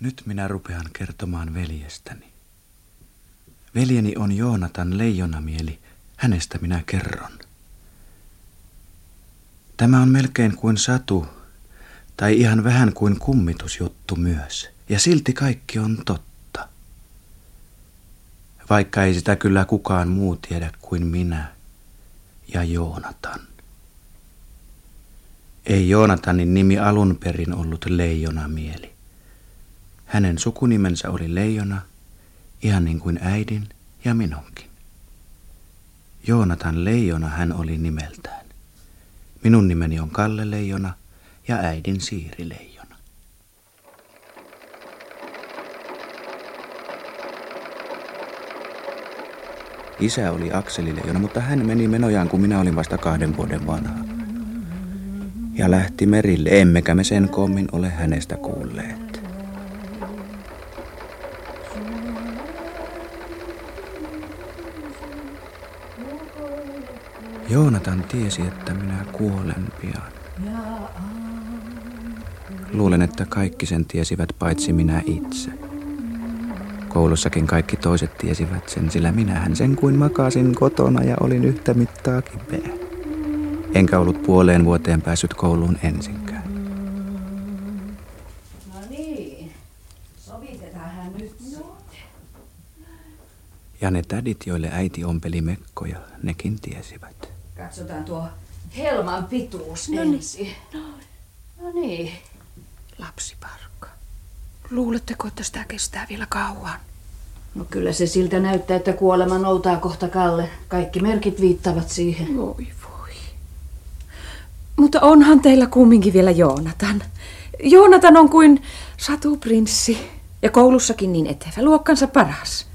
Nyt minä rupean kertomaan veljestäni. Veljeni on Joonatan leijonamieli, hänestä minä kerron. Tämä on melkein kuin satu, tai ihan vähän kuin kummitusjuttu myös, ja silti kaikki on totta. Vaikka ei sitä kyllä kukaan muu tiedä kuin minä ja Joonatan. Ei Joonatanin nimi alun perin ollut leijonamieli. Hänen sukunimensä oli Leijona, ihan niin kuin äidin ja minunkin. Joonatan Leijona hän oli nimeltään. Minun nimeni on Kalle Leijona ja äidin Siiri Leijona. Isä oli Akseli Leijona, mutta hän meni menojaan, kun minä olin vasta kahden vuoden vanha. Ja lähti merille, emmekä me sen kommin ole hänestä kuulleet. Joonatan tiesi, että minä kuolen pian. Luulen, että kaikki sen tiesivät paitsi minä itse. Koulussakin kaikki toiset tiesivät sen, sillä minähän sen kuin makasin kotona ja olin yhtä mittaa kipeä. Enkä ollut puoleen vuoteen päässyt kouluun ensinkään. No niin, sovitetaanhan nyt Ja ne tädit, joille äiti ompeli mekkoja, nekin tiesivät. Katsotaan tuo helman pituus no ensin. Niin. No niin. Lapsiparkka. Luuletteko, että sitä kestää vielä kauan? No kyllä se siltä näyttää, että kuolema noutaa kohta Kalle. Kaikki merkit viittavat siihen. Voi voi. Mutta onhan teillä kumminkin vielä Joonatan. Joonatan on kuin satuprinssi. Ja koulussakin niin etevä luokkansa paras.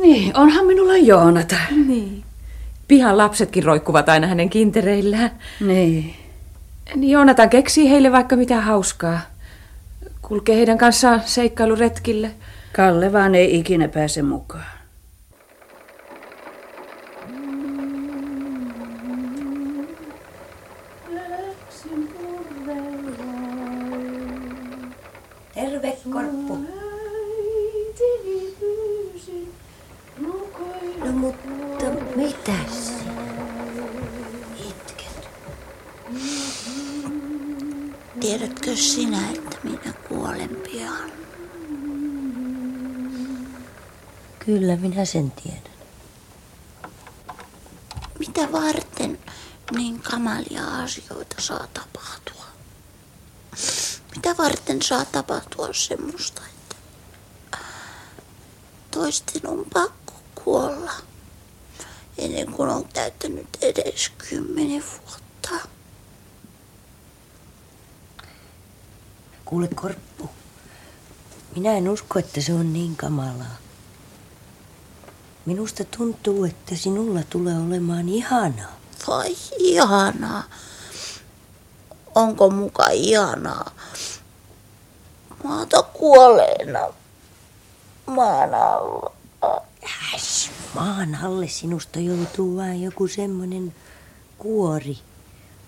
Niin, onhan minulla Joonatan. Niin. Pihan lapsetkin roikkuvat aina hänen kintereillään. Niin. Niin Joonatan keksii heille vaikka mitä hauskaa. Kulkee heidän kanssaan seikkailuretkille. Kalle vaan ei ikinä pääse mukaan. Tiedätkö sinä, että minä kuolen pian? Kyllä minä sen tiedän. Mitä varten niin kamalia asioita saa tapahtua? Mitä varten saa tapahtua semmoista, että toisten on pakko kuolla ennen kuin on täyttänyt edes kymmenen vuotta? Kuule Korppu, minä en usko, että se on niin kamalaa. Minusta tuntuu, että sinulla tulee olemaan ihanaa. Vai ihanaa? Onko muka ihanaa? Maata kuolleena maan alla. Äs, maan alle sinusta joutuu vain joku semmoinen kuori.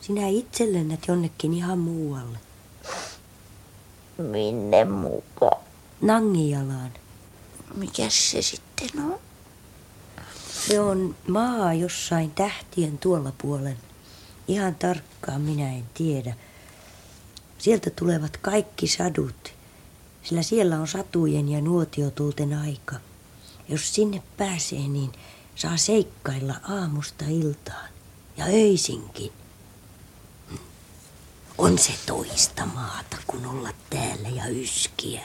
Sinä itse lennät jonnekin ihan muualle. Minne muka? Nangialaan. Mikä se sitten on? Se on maa jossain tähtien tuolla puolen. Ihan tarkkaan minä en tiedä. Sieltä tulevat kaikki sadut, sillä siellä on satujen ja nuotiotuulten aika. Jos sinne pääsee, niin saa seikkailla aamusta iltaan ja öisinkin. On se toista maata, kun olla täällä ja yskiä.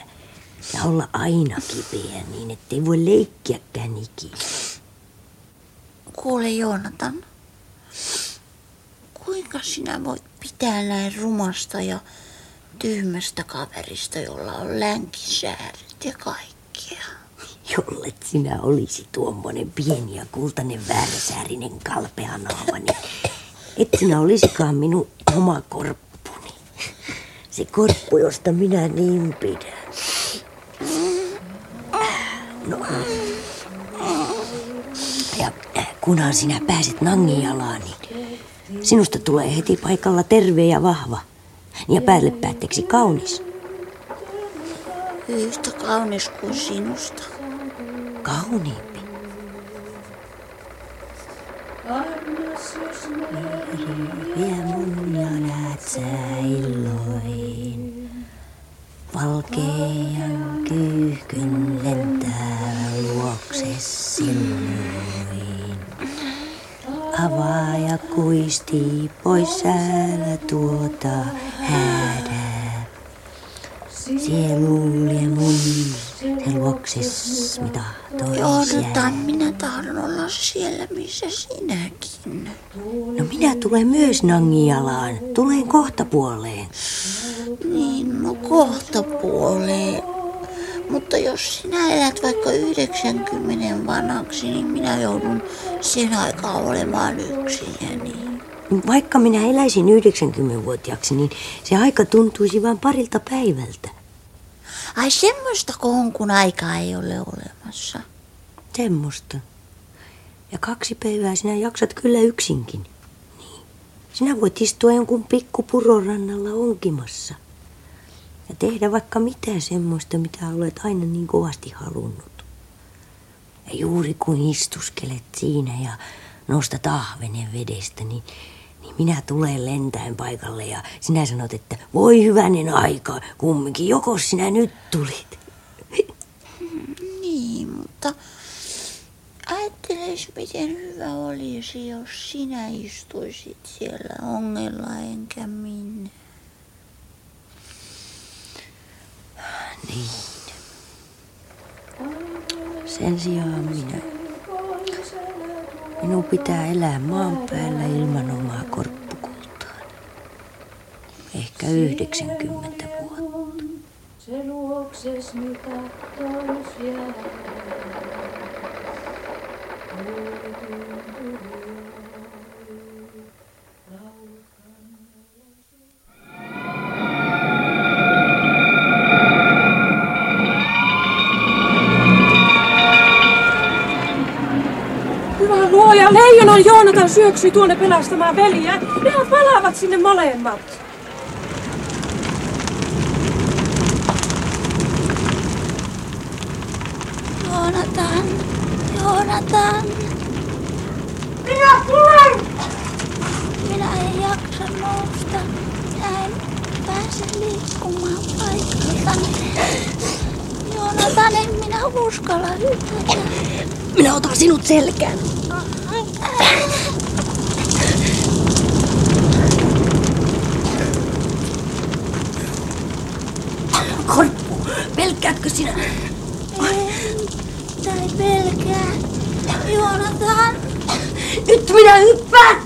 Ja olla aina kipeä niin, ettei voi leikkiäkään ikinä. Kuule Joonatan, kuinka sinä voit pitää näin rumasta ja tyhmästä kaverista, jolla on länkisääret ja kaikkea? Jollet sinä olisi tuommoinen pieni ja kultainen vääräsäärinen kalpea naama, niin et sinä olisikaan minun oma korppuni. Se korppu, josta minä niin pidän. No. Ja kunhan sinä pääset Nangialaan, niin sinusta tulee heti paikalla terve ja vahva. Ja päälle päätteeksi kaunis. Yhtä kaunis kuin sinusta. Kauniimpi. Vie mun ja näet sä illoin. Valkean kyyhkyn lentää luokse silloin. Avaa ja kuisti pois säällä tuota häädää. Sielu mun se luokses mitä tois Joonatan, minä tahdon olla siellä, missä sinäkin. No minä tulen myös Nangialaan. Tulen kohta puoleen. Niin, no kohta puoleen. Mutta jos sinä elät vaikka 90 vanhaksi, niin minä joudun sen aikaa olemaan yksin niin. Vaikka minä eläisin 90-vuotiaaksi, niin se aika tuntuisi vain parilta päivältä. Ai semmoista on, kun aikaa ei ole olemassa. Semmoista. Ja kaksi päivää sinä jaksat kyllä yksinkin. Niin. Sinä voit istua jonkun pikkupuron rannalla onkimassa. Ja tehdä vaikka mitä semmoista, mitä olet aina niin kovasti halunnut. Ja juuri kun istuskelet siinä ja nostat ahvenen vedestä, niin minä tulen lentäen paikalle ja sinä sanot, että voi hyvänen aika, kumminkin, joko sinä nyt tulit. Niin, mutta ajatteles, miten hyvä olisi, jos sinä istuisit siellä ongella enkä minne. Niin. Sen sijaan minä. Minun pitää elää maan päällä ilman omaa korppukultaa. Ehkä 90 vuotta. Se luokses mitä tois jää. Leijonan Joonatan syöksyi tuonne pelastamaan veliä. Nehän palaavat sinne molemmat. Joonatan, Joonatan, Minä tulen! minä en jaksa nousta. Minä en pääse liikkumaan paikaltani. Joonatan, en minä uskalla hypätä. Minä otan sinut selkään. Korppu, pelkäätkö sinä? En, tai pelkää. Joonatan, Nyt minä hyppään!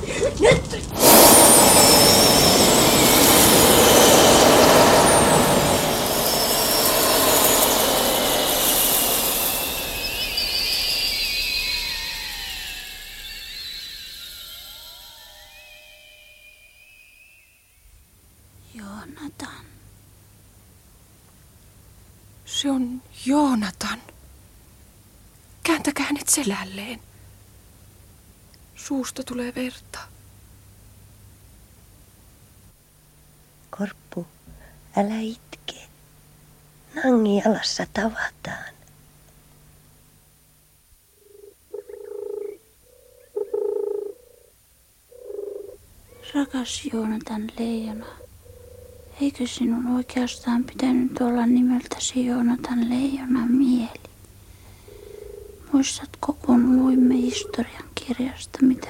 Suusta tulee verta. Korppu, älä itke. Nangialassa tavataan. Rakas Joonatan leijona, eikö sinun oikeastaan pitänyt olla nimeltäsi Joonatan leijona mieli? Muistatko, kun luimme historian kirjasta, mitä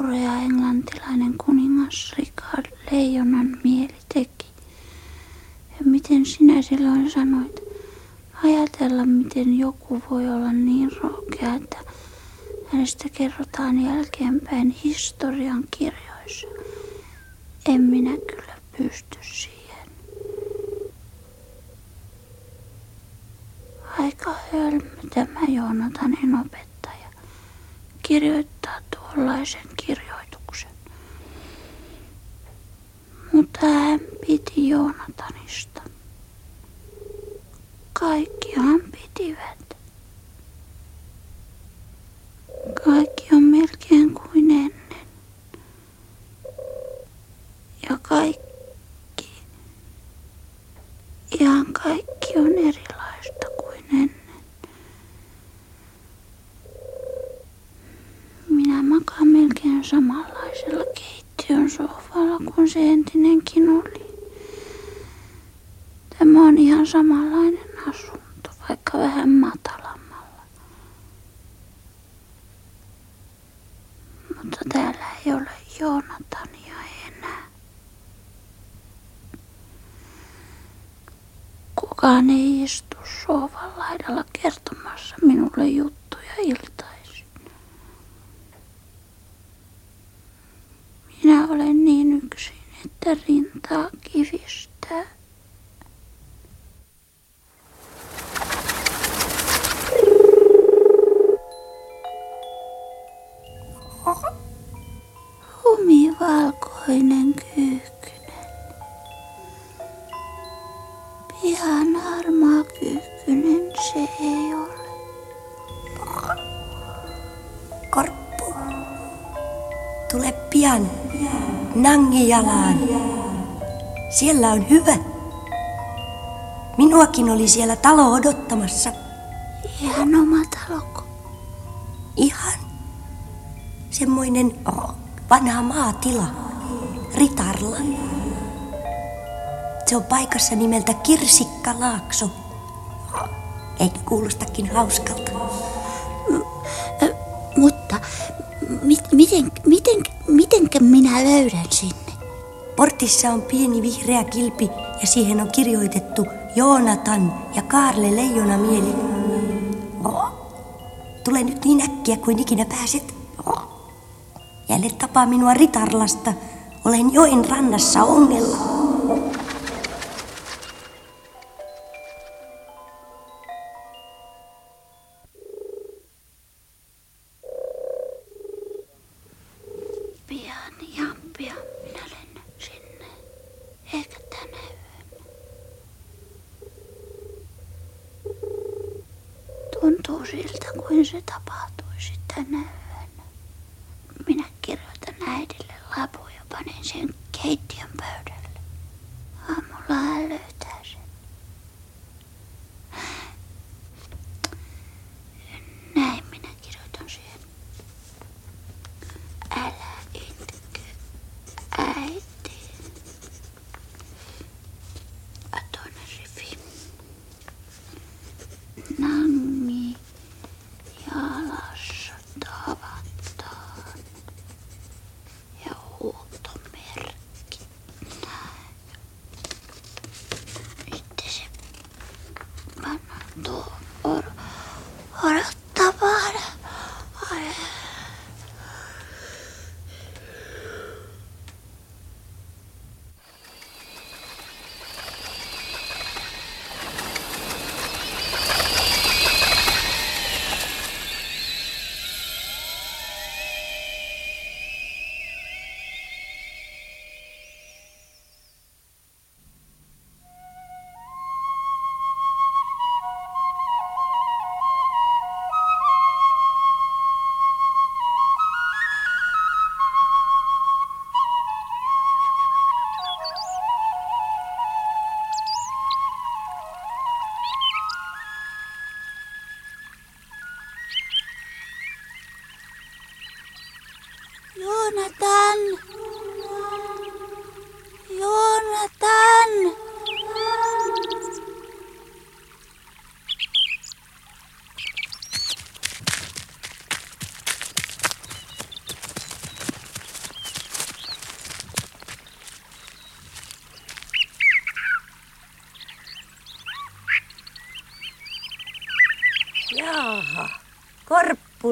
urea englantilainen kuningas Richard leijonan mieli teki? Ja miten sinä silloin sanoit, ajatella miten joku voi olla niin rohkea, että hänestä kerrotaan jälkeenpäin historian kirjoissa. En minä kyllä pysty siihen. Aika hölmö tämä Joonatanin opettaja. Kirjoittaa tuollaisen Mutta hän piti Joonatanista. Kaikkihan pitivät. Kaikki on melkein kuin ennen. Ja kaikki, ihan kaikki on erilaista kuin ennen. Minä makaan melkein samanlaisella keittiön sohvalla kuin se entinenkin oli. Tämä on ihan Nangi jalaan. Siellä on hyvä. Minuakin oli siellä talo odottamassa. Ihan oma taloko. Ihan semmoinen vanha maatila. Ritarla. Se on paikassa nimeltä Kirsikkalaakso. Eikö kuulostakin hauskalta? Ö, mutta mit, miten, miten, mitenkä minä löydän sinne? Portissa on pieni vihreä kilpi ja siihen on kirjoitettu Joonatan ja Kaarle Leijona mieli. Tule nyt niin äkkiä kuin ikinä pääset. Jälleen tapaa minua Ritarlasta. Olen joen rannassa ongella.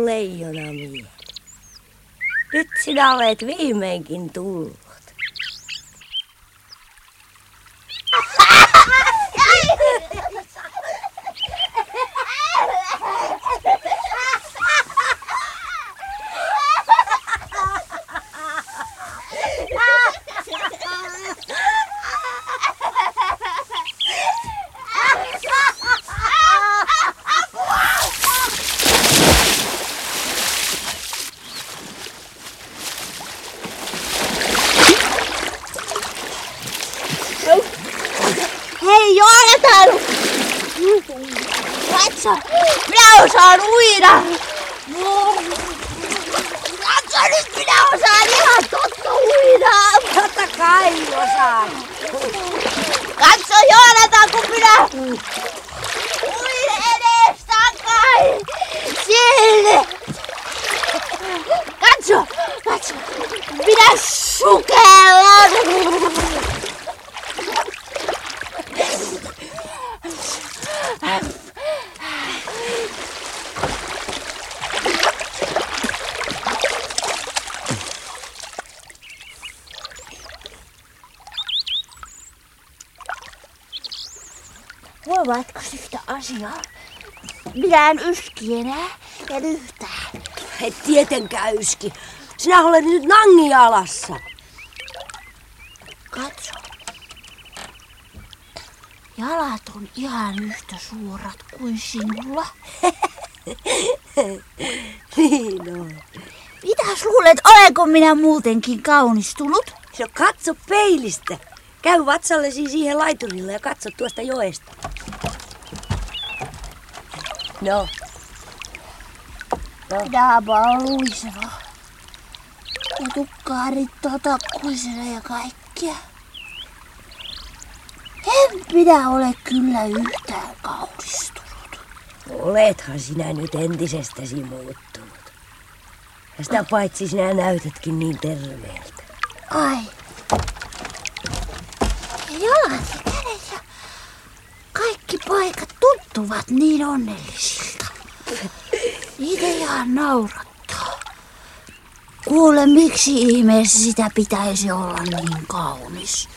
Korppuleijona mieli. Nyt sinä olet viimeinkin tullut. Hei Joonatan! Katso, minä osaan uida. Katso, nyt minä osaan ihan totta uida. Totta kai osaan. Katso, Joonatan, kun minä uin edes takaisin. Sinne. Katso, katso. Minä sukellan. Huomaatko yhtä asiaa? Minä en yski enää, en yhtään. Et tietenkään yski. Sinä olet nyt nangi alassa. Katso. Jalat on ihan yhtä suurat kuin sinulla. niin on. Mitäs luulet, olenko minä muutenkin kaunistunut? No katso peilistä. Käy vatsallesi siihen laiturille ja katso tuosta joesta. No, Minäpä on luiseva. Ja tukkaarittoa takkuisena ja kaikkia. En minä ole kyllä yhtään kaunistunut. olethan sinä nyt entisestäsi muuttunut. Ja sitä paitsi sinä näytätkin niin terveeltä. Ai. Ja jalat ja kädet ja kaikki paikat tuntuvat niin onnellisilta. Ihan naurattaa. Kuule, miksi ihmeessä sitä pitäisi olla niin kaunis?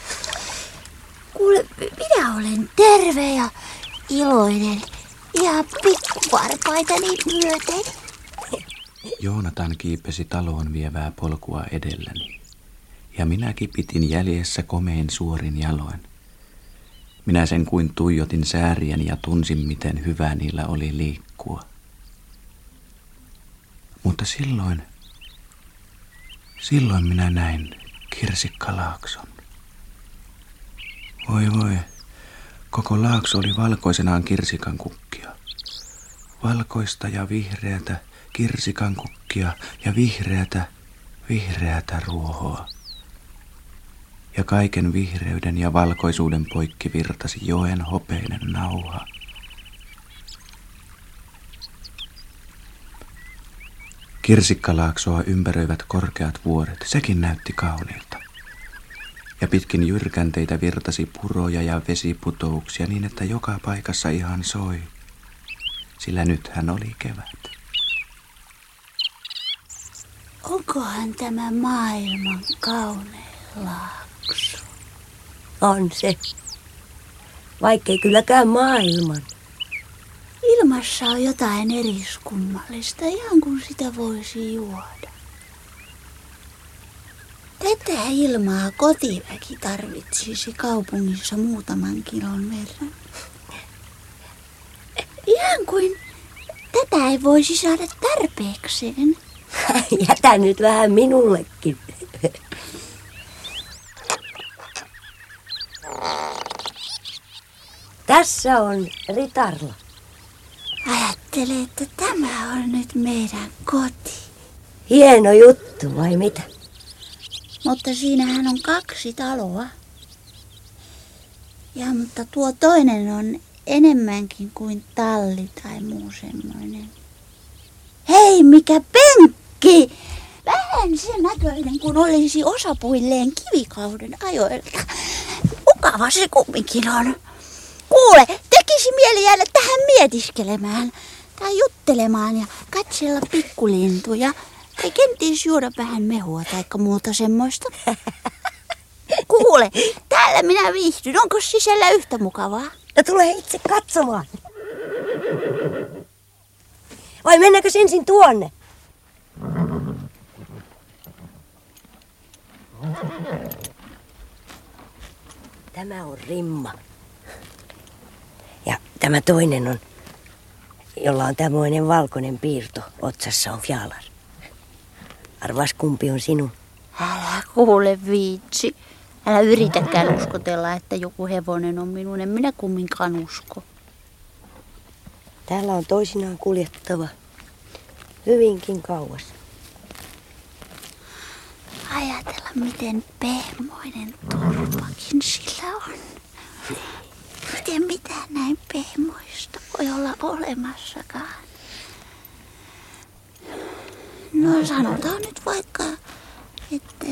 Kuule, minä olen terve ja iloinen. Ihan pikkuvarpaitani myöten. Joonatan kiipesi taloon vievää polkua edelläni. Ja minäkin pitin jäljessä komein suorin jaloin. Minä sen kuin tuijotin säärien ja tunsin, miten hyvä niillä oli liikkua. Mutta silloin, silloin minä näin kirsikkalaakson. Voi voi, koko laakso oli valkoisenaan kirsikan kukkia. Valkoista ja vihreätä kirsikan kukkia ja vihreätä, vihreätä ruohoa. Ja kaiken vihreyden ja valkoisuuden poikki virtasi joen hopeinen nauha. Kirsikkalaaksoa ympäröivät korkeat vuoret, sekin näytti kauniilta. Ja pitkin jyrkänteitä virtasi puroja ja vesiputouksia niin, että joka paikassa ihan soi. Sillä nythän oli kevät. Onkohan tämä maailman kaunein laakso? On se. Vaikkei kylläkään maailman. Ilmassa on jotain eriskummallista, ihan kuin sitä voisi juoda. Tätä ilmaa kotiväki tarvitsisi kaupungissa muutaman kilon verran. Ihan kuin tätä ei voisi saada tarpeekseen. Jätä nyt vähän minullekin. Tässä on Ritarla. Ajattele, että tämä on nyt meidän koti. Hieno juttu, vai mitä? Mutta siinähän on kaksi taloa. Ja mutta tuo toinen on enemmänkin kuin talli tai muu semmoinen. Hei, mikä penkki! Vähän sen näköinen, kun olisi osapuilleen kivikauden ajoilta. Mukava se kumminkin on. Kuule, tekisi mieli jäädä tähän mietiskelemään tai juttelemaan ja katsella pikkulintuja tai kenties juoda vähän mehua tai muuta semmoista. Kuule, täällä minä viihdyn. Onko sisällä yhtä mukavaa? No tule itse katsomaan. Vai mennäänkö ensin tuonne? Tämä on rimma. Tämä toinen on, jolla on tämmöinen valkoinen piirto. Otsassa on fjalar. Arvas kumpi on sinun? Älä kuule viitsi. Älä yritäkään uskotella, että joku hevonen on minun. En minä kumminkaan usko. Täällä on toisinaan kuljettava hyvinkin kauas. Ajatella, miten pehmoinen turvakin sillä on. Miten mitään näin pehmoista voi olla olemassakaan. No sanotaan nyt vaikka, että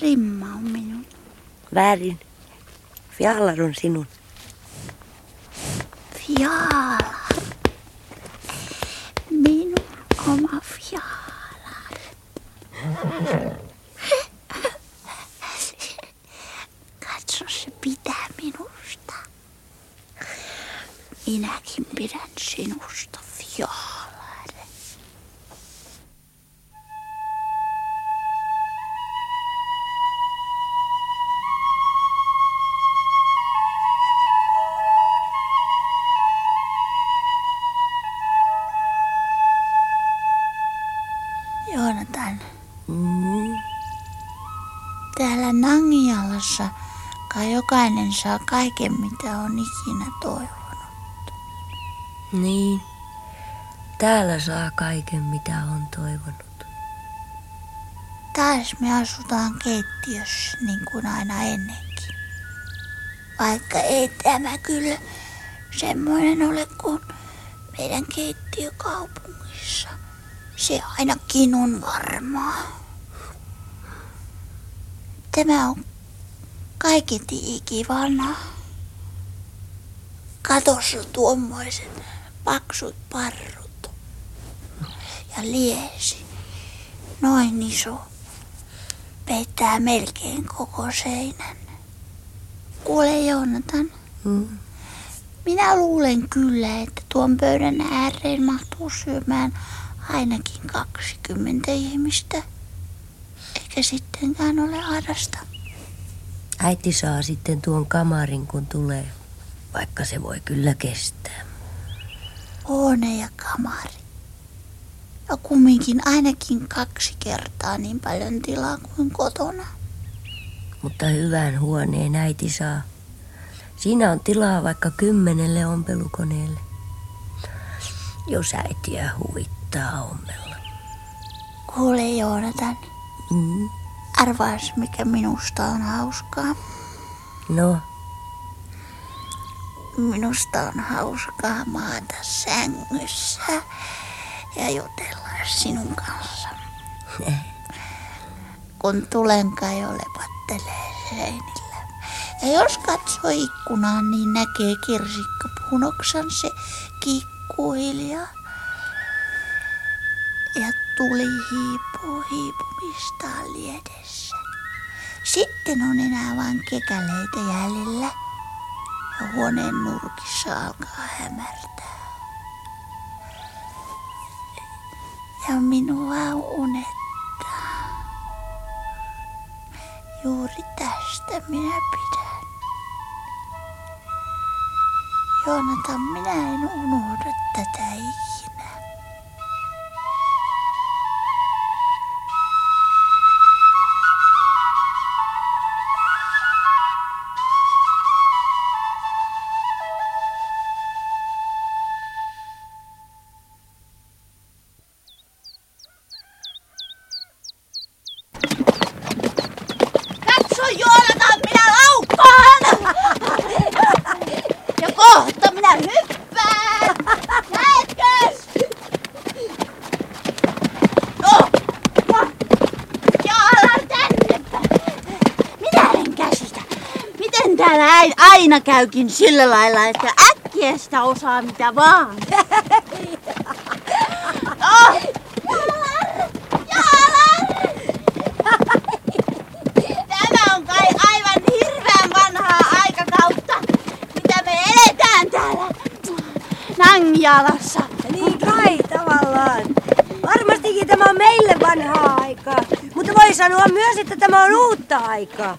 rimma on minun. Väärin. Fialar on sinun. Fiala. Saa kaiken, mitä on ikinä toivonut. Niin. Täällä saa kaiken, mitä on toivonut. Taas me asutaan keittiössä niin kuin aina ennenkin. Vaikka ei tämä kyllä semmoinen ole kuin meidän keittiö kaupungissa. Se ainakin on varmaa. Tämä on kaiketi ikivanha. Katossa tuommoiset paksut parrut ja liesi noin iso, peittää melkein koko seinän. Kuule Joonatan, Mm. minä luulen kyllä, että tuon pöydän ääreen mahtuu syömään ainakin 20 ihmistä. Eikä sittenkään ole harrasta. Äiti saa sitten tuon kamarin, kun tulee. Vaikka se voi kyllä kestää. Huone ja kamari. Ja kumminkin ainakin kaksi kertaa niin paljon tilaa kuin kotona. Mutta hyvän huoneen äiti saa. Siinä on tilaa vaikka kymmenelle ompelukoneelle. Jos äitiä huvittaa ommella. Kuule Joonatan, Mm. Arvaas mikä minusta on hauskaa. No, Minusta on hauskaa maata sängyssä ja jutella sinun kanssa. Kun tulenka jo lepattelee seinillä. Ja jos katsoo ikkunaan, niin näkee kirsikkapuun oksan se kiikkuu hiljaa. Ja tuli hiipuu hiipumistaan liedessä. Sitten on enää vain kekäleitä jäljellä ja huoneen nurkissa alkaa hämärtää. Ja minua unettaa. Juuri tästä minä pidän. Joonatan, minä en unohda tätä ikinä. Aina käykin sillä lailla, että äkkiä sitä osaa mitä vaan? No, Jaalar! Jaalar! Tämä on kai aivan hirveän vanhaa aikakautta, mitä me eletään täällä Nangialassa. niin kai tavallaan. Varmastikin tämä on meille vanhaa aikaa. Mutta voi sanoa myös, että tämä on uutta aikaa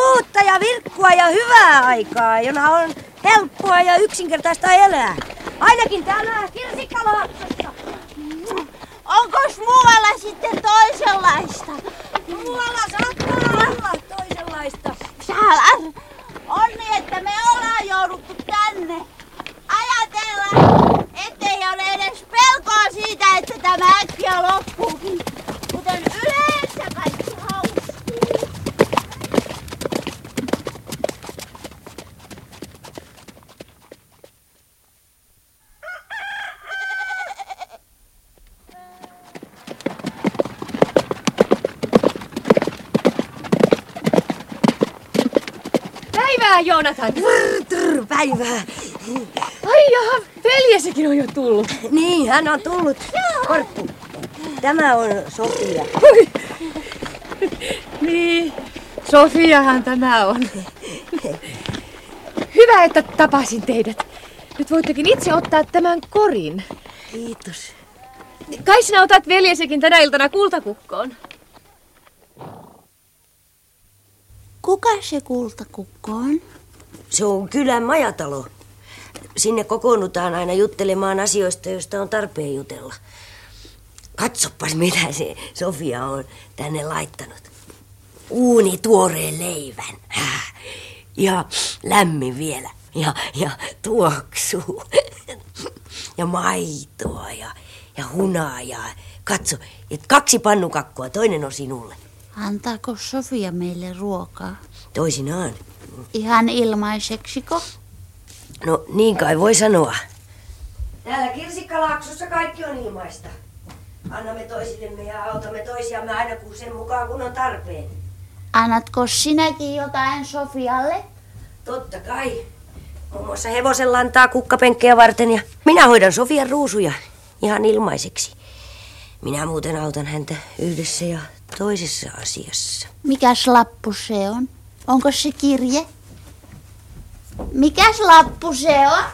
uutta ja virkkua ja hyvää aikaa, jona on helppoa ja yksinkertaista elää. Ainakin täällä Kirsikkalaaksessa. Onko muualla sitten toisenlaista? Muualla saattaa olla toisenlaista. Salan. Onni, niin, että me ollaan jouduttu tänne. Ajatellaan, ettei ole edes pelkoa siitä, että tämä äkkiä loppuukin. Päivää, Joonatan! Trr, päivää. Ai jaha, veljesikin on jo tullut. Niin, hän on tullut. Korppu, tämä on Sofia. Niin, Sofiahan tämä on. Hyvä, että tapasin teidät. Nyt voittekin itse ottaa tämän korin. Kiitos. Kai sinä otat veljesikin tänä iltana kultakukkoon. Kuka se kultakukko on? Se on kylän majatalo. Sinne kokoonnutaan aina juttelemaan asioista, joista on tarpeen jutella. Katsopas, mitä se Sofia on tänne laittanut. Uuni tuoreen leivän. Ja lämmin vielä. Ja, ja tuoksuu. Ja maitoa ja, ja hunajaa. Katso, et kaksi pannukakkua, toinen on sinulle. Antaako Sofia meille ruokaa? Toisinaan. Ihan ilmaiseksiko? No niin kai voi sanoa. Täällä Kirsikkalaaksossa kaikki on ilmaista. Annamme toisillemme ja autamme toisiamme aina kun sen mukaan kun on tarpeen. Annatko sinäkin jotain Sofialle? Totta kai. Muun muassa hevosen lantaa kukkapenkkejä varten ja minä hoidan Sofian ruusuja ihan ilmaiseksi. Minä muuten autan häntä yhdessä ja toisessa asiassa. Mikäs lappu se on? Onko se kirje? Mikäs lappu se on?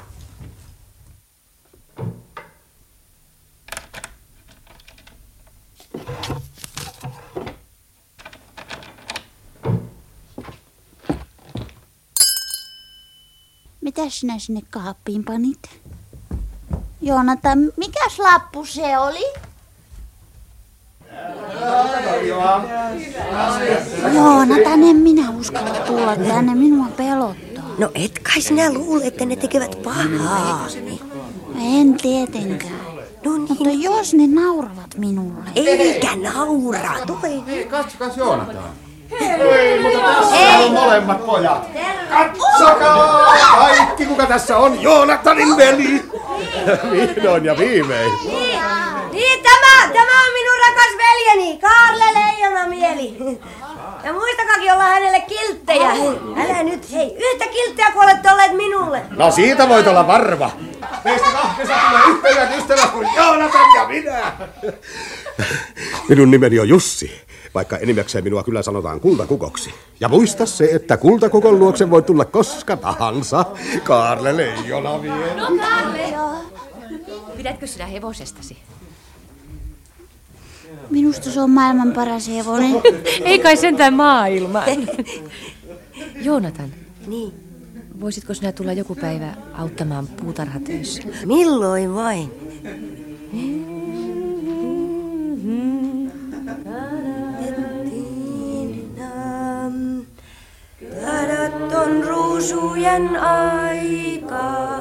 Mitä sinä sinne kaappiin panit? Joonatan, mikäs lappu se oli? Joonatan, en minä uskalla tulla tänne, minua pelottaa. No et kai sinä luule, että ne tekevät pahaa. En tietenkään. No niin, Mutta jos ne nauravat minulle. eikä naura. Tule. Hei, katsokas Joonatan. Hei, mutta tässä on molemmat pojat. Katsokaa! Kaikki, kuka tässä on, Joonatanin veli. Vihdoin ja viimein. Niin, tämä, tämä on minun rakas veljeni, Kaarle Leijona mieli. Ja muistakakin olla hänelle kilttejä. Älä nyt, hei, yhtä kilttejä kuin olette olleet minulle. No siitä voit olla varma. Meistä kahdesta tulee yhtä hyvät ystävät kuin Joonatan ja minä. Minun nimeni on Jussi, vaikka enimmäkseen minua kyllä sanotaan kultakukoksi. Ja muista se, että kultakukon luokse voi tulla koska tahansa. Kaarle Leijona vielä. No Kalle! Pidätkö sinä hevosestasi? Minusta se on maailman paras hevonen. Ei kai sentään maailman. Joonatan, Niin, voisitko sinä tulla joku päivä auttamaan puutarhatöissä? milloin vain? Tadat on ruusujen aika,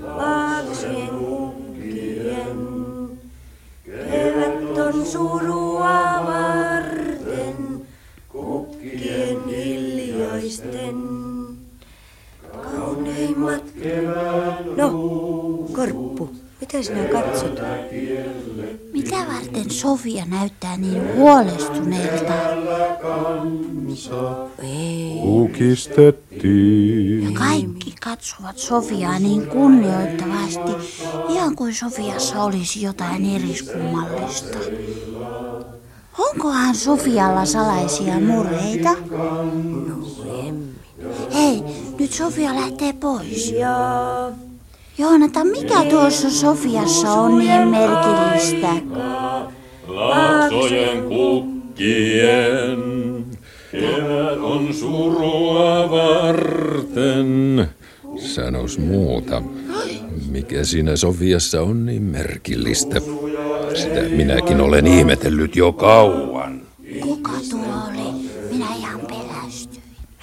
lapsien kukkien. Kevät on surua varten, kukkien hiljaisten. Kauneimmat No, Korppu, mitä sinä katsot? Mitä varten Sofia näyttää niin huolestuneelta? Ei, Kukistettiin. Kaikki katsovat Sofiaa niin kunnioittavasti, ihan kuin Sofiassa olisi jotain eriskummallista. Onkohan Sofialla salaisia murheita? Hei, nyt Sofia lähtee pois. ja Joonata, mikä tuossa Sofiassa on niin merkillistä? Laaksojen kukkien, kevät on surua varten. Sanos muuta. Mikä siinä Sofiassa on niin merkillistä? Sitä minäkin olen ihmetellyt jo kauan.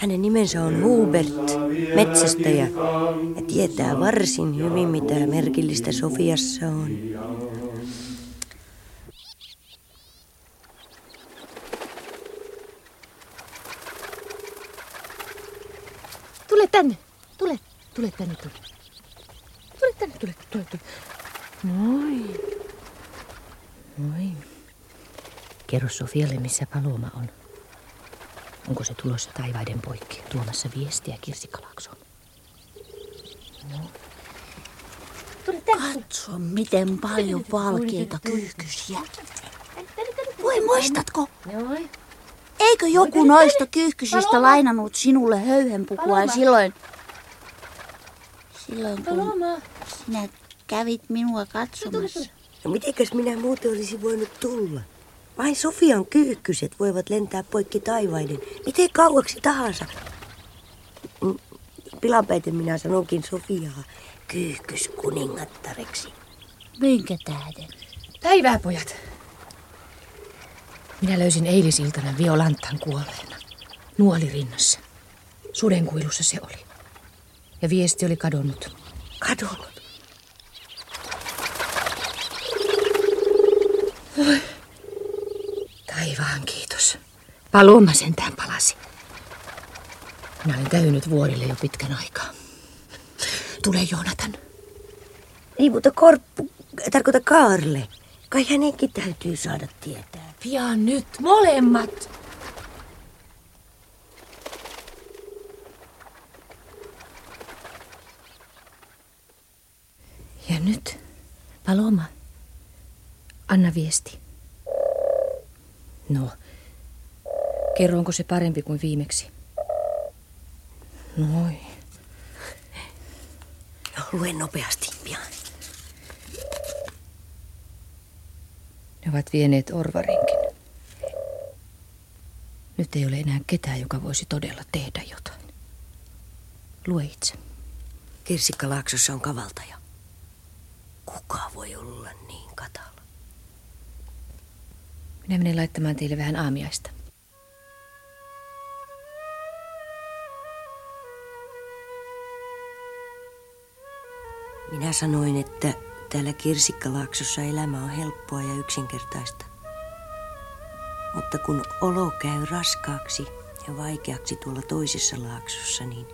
Hänen nimensä on Hubert, metsästäjä, ja tietää varsin hyvin, mitä merkillistä Sofiassa on. Tule tänne. Tule. Tule tänne. Tule. Tule tänne. Tule. Tule. tule. Moi. Moi. Kerro Sofialle, missä Paloma on. Onko se tulossa taivaiden poikki tuomassa viestiä Kirsikkalaaksoon? Katso, miten paljon valkeita kyyhkysiä. Voi muistatko? Eikö joku noista kyyhkysistä lainannut sinulle höyhenpukua silloin? Silloin kun sinä kävit minua katsomassa. No mitenkäs minä muuten olisi voinut tulla? Vain Sofian kyyhkyset voivat lentää poikki taivaiden, miten kauaksi tahansa. Mm, Pilapäiten minä sanonkin Sofiaa kyyhkyskuningattareksi. Minkä tähden? Päivää, pojat. Minä löysin eilisiltana Violantan kuolleena. Nuoli rinnassa. Sudenkuilussa se oli. Ja viesti oli kadonnut. Kadonnut. Taivaan kiitos. Paloma sentään palasi. Minä olen käynyt vuorille jo pitkän aikaa. Tule Joonatan. Niin, mutta Korppu, tarkoita Kaarle. Kai hänenkin täytyy saada tietää. Pian nyt, molemmat. Ja nyt, Paloma, anna viesti. No, kerro, onko se parempi kuin viimeksi? Noi. No, luen nopeasti pian. Ne ovat vieneet Orvarinkin. Nyt ei ole enää ketään, joka voisi todella tehdä jotain. Lue itse. Kirsikkalaaksossa on kavaltaja. Kuka voi olla niin katala? Minä menen laittamaan teille vähän aamiaista. Minä sanoin, että täällä Kirsikkalaaksossa elämä on helppoa ja yksinkertaista. Mutta kun olo käy raskaaksi ja vaikeaksi tuolla toisessa laaksossa, niin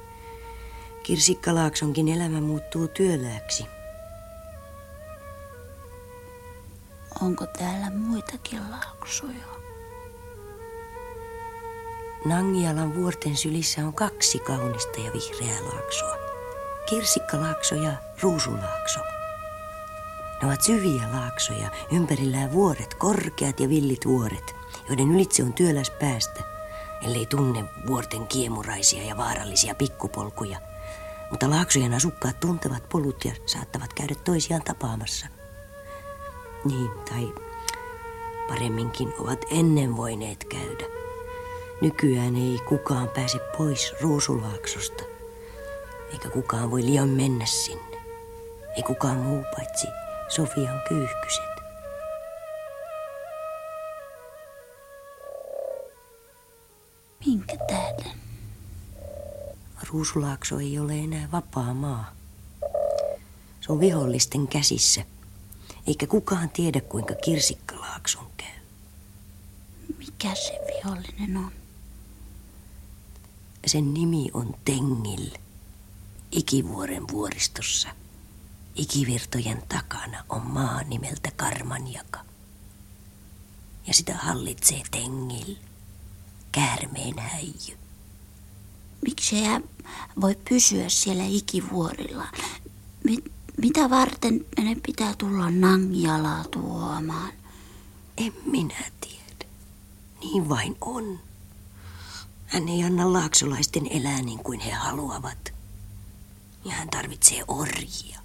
Kirsikkalaaksonkin elämä muuttuu työlääksi. Onko täällä muitakin laaksoja? Nangialan vuorten sylissä on kaksi kaunista ja vihreää laaksoa. Kirsikkalaakso ja Ruusulaakso. Ne ovat syviä laaksoja, ympärillään vuoret, korkeat ja villit vuoret, joiden ylitse on työläs päästä, ellei tunne vuorten kiemuraisia ja vaarallisia pikkupolkuja. Mutta laaksojen asukkaat tuntevat polut ja saattavat käydä toisiaan tapaamassa. Niin, tai paremminkin ovat ennen voineet käydä. Nykyään ei kukaan pääse pois Ruusulaaksosta, eikä kukaan voi liian mennä sinne. Ei kukaan muu paitsi Sofian kyyhkyset. Minkä tähden? Ruusulaakso ei ole enää vapaa maa. Se on vihollisten käsissä, eikä kukaan tiedä kuinka kirsikkalaakson käy. Mikä se vihollinen on? Sen nimi on Tengil, ikivuoren vuoristossa. Ikivirtojen takana on maa nimeltä Karmanjaka. Ja sitä hallitsee Tengil, käärmeen häijy. Miksi hän voi pysyä siellä ikivuorilla? Mit, mitä varten ne pitää tulla Nangialaa tuomaan? En minä tiedä. Niin vain on. Hän ei anna laaksolaisten elää niin kuin he haluavat. Ja hän tarvitsee orjia.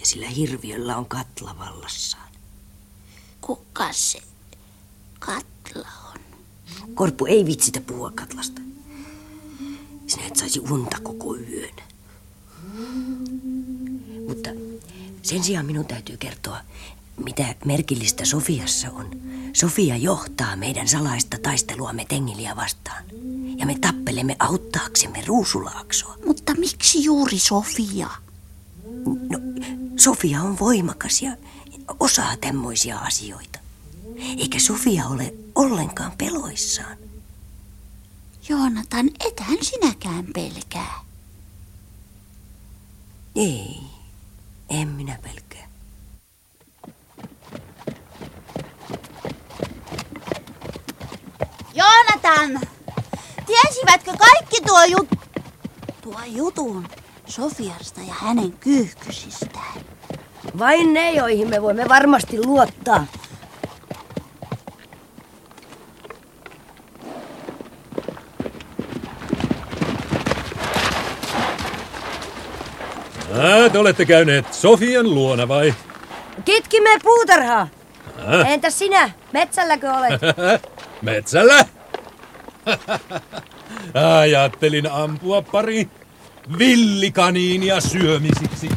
Ja sillä hirviöllä on katla vallassaan. Kuka se katla on? Korppu ei vitsitä puhua katlasta. Sinä et saisi unta koko yön. Mutta sen sijaan minun täytyy kertoa, mitä merkillistä Sofiassa on. Sofia johtaa meidän salaista taisteluamme Tengiliä vastaan. Ja me tappelemme auttaaksemme Ruusulaaksoa. Mutta miksi juuri Sofia? No, Sofia on voimakas ja osaa tämmöisiä asioita. Eikä Sofia ole ollenkaan peloissaan. Joonatan, ethän sinäkään pelkää. Ei, en minä pelkää. Joonatan! Tiesivätkö kaikki tuo jut... tuo jutun Sofiasta ja hänen kyyhkysistään? Vain ne, joihin me voimme varmasti luottaa. Ää, te olette käyneet Sofian luona vai? Kitkimme puutarhaa. Entäs sinä? Metsälläkö olet? Metsällä? Ajattelin ampua pari villikaniinia syömisiksi.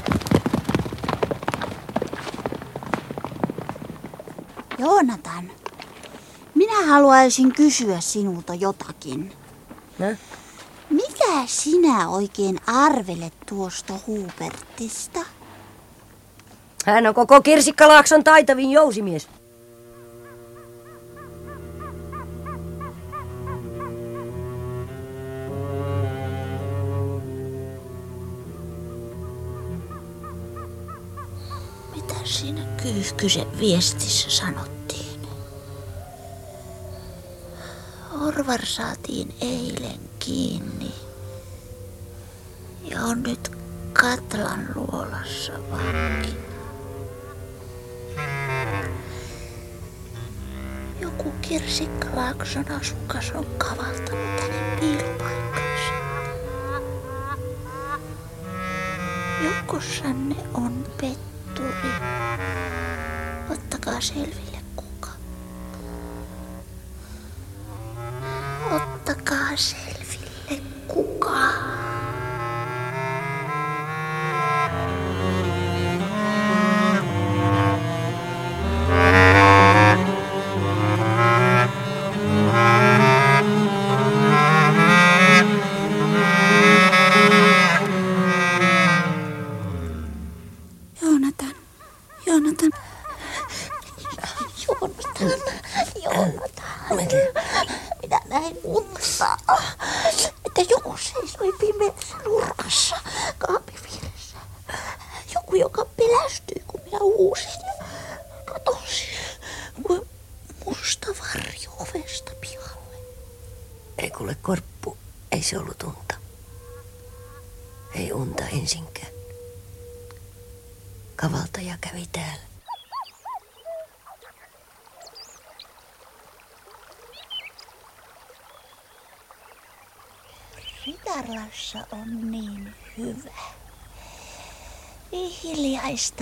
Joonatan, minä haluaisin kysyä sinulta jotakin. No? Mitä sinä oikein arvelet tuosta Hubertista? Hän on koko Kirsikkalaakson taitavin jousimies. Mitä siinä kyyhkysen viestissä sanottiin? Orvar saatiin eilen kiinni. Ja on nyt Katlan luolassa vankina. Joku Kirsikkalaakson asukas on kavaltanut hänen piilopaikkansa. Joukossanne on petturi. Ottakaa selville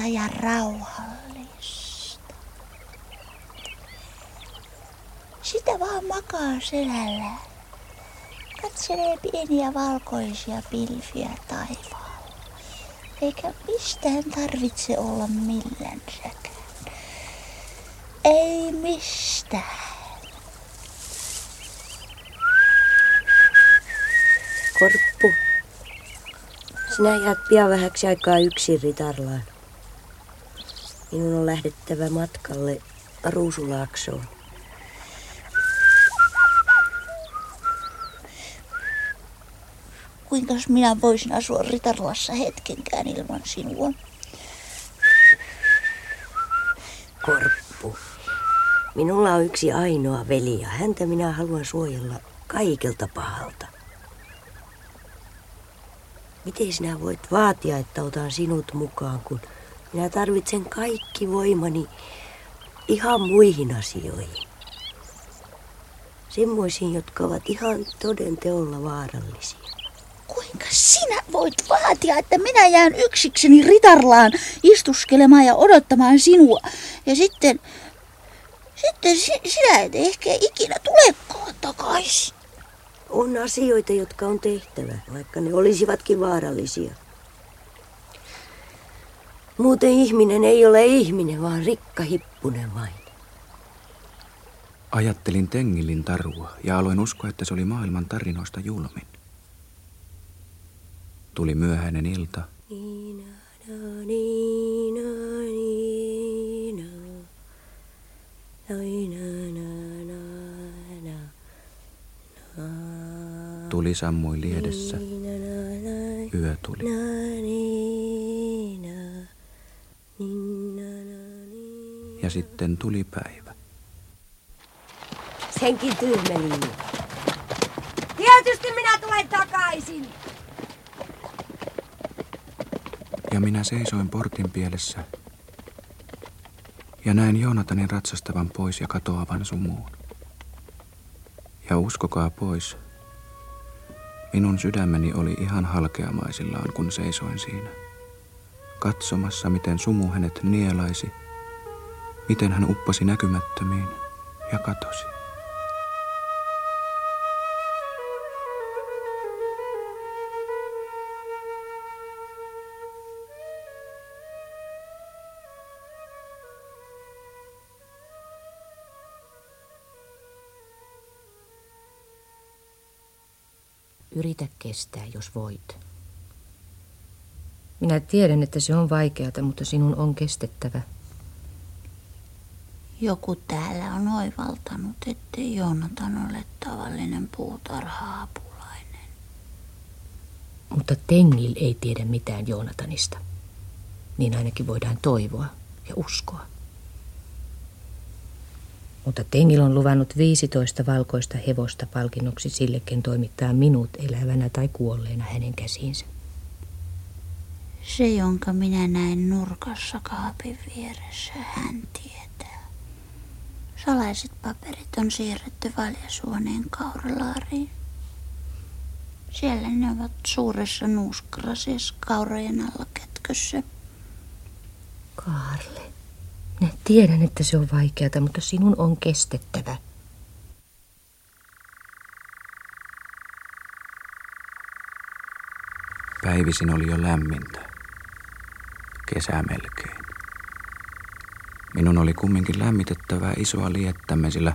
hiljaista ja rauhallista. Sitä vaan makaa selällä. Katselee pieniä valkoisia pilviä taivaalla. Eikä mistään tarvitse olla millänsäkään. Ei mistään. Korppu, sinä jäät pian vähäksi aikaa yksin Ritarlaan. Minun on lähdettävä matkalle Ruusulaaksoon. Kuinka minä voisin asua Ritarlassa hetkenkään ilman sinua? Korppu, minulla on yksi ainoa veli ja häntä minä haluan suojella kaikelta pahalta. Miten sinä voit vaatia, että otan sinut mukaan, kun minä tarvitsen kaikki voimani ihan muihin asioihin? Semmoisiin, jotka ovat ihan toden teolla vaarallisia. Kuinka sinä voit vaatia, että minä jään yksikseni Ritarlaan istuskelemaan ja odottamaan sinua? Ja sitten, sitten si- sinä et ehkä ikinä tulekaan takaisin. On asioita, jotka on tehtävä, vaikka ne olisivatkin vaarallisia. Muuten ihminen ei ole ihminen, vaan rikka hippunen vain. Ajattelin Tengilin tarua ja aloin uskoa, että se oli maailman tarinoista julmin. Tuli myöhäinen ilta. Niina, na, niina, niina. Naina, na, na, na, na. Tuli sammui liedessä. Yö tuli. na, niina. Ja sitten tuli päivä. Senkin tyhmeliin. tulen takaisin. Ja minä seisoin portin pielessä ja näin Joonatanin ratsastavan pois ja katoavan sumuun. Ja uskokaa pois, minun sydämeni oli ihan halkeamaisillaan, kun seisoin siinä. Katsomassa, miten sumu hänet nielaisi, miten hän upposi näkymättömiin ja katosi. Yritä kestää, jos voit. Minä tiedän, että se on vaikeata, mutta sinun on kestettävä. Joku täällä on oivaltanut, ettei Joonatan ole tavallinen puutarha-apulainen. Mutta Tengil ei tiedä mitään Joonatanista. Niin ainakin voidaan toivoa ja uskoa. Mutta Tengil on luvannut 15 valkoista hevosta palkinnoksi sille, ken toimittaa minut elävänä tai kuolleena hänen käsiinsä. Se, jonka minä näin nurkassa kaapin vieressä, hän tietää. Salaiset paperit on siirretty valjasuoneen kauralaariin. Siellä ne ovat suuressa nuuskrasissa kaurojen alla kätkössä. Karle, minä tiedän, että se on vaikeata, mutta sinun on kestettävä. Päivisin oli jo lämmintä. Kesä melkein. Minun oli kumminkin lämmitettävää isoa liettämme, sillä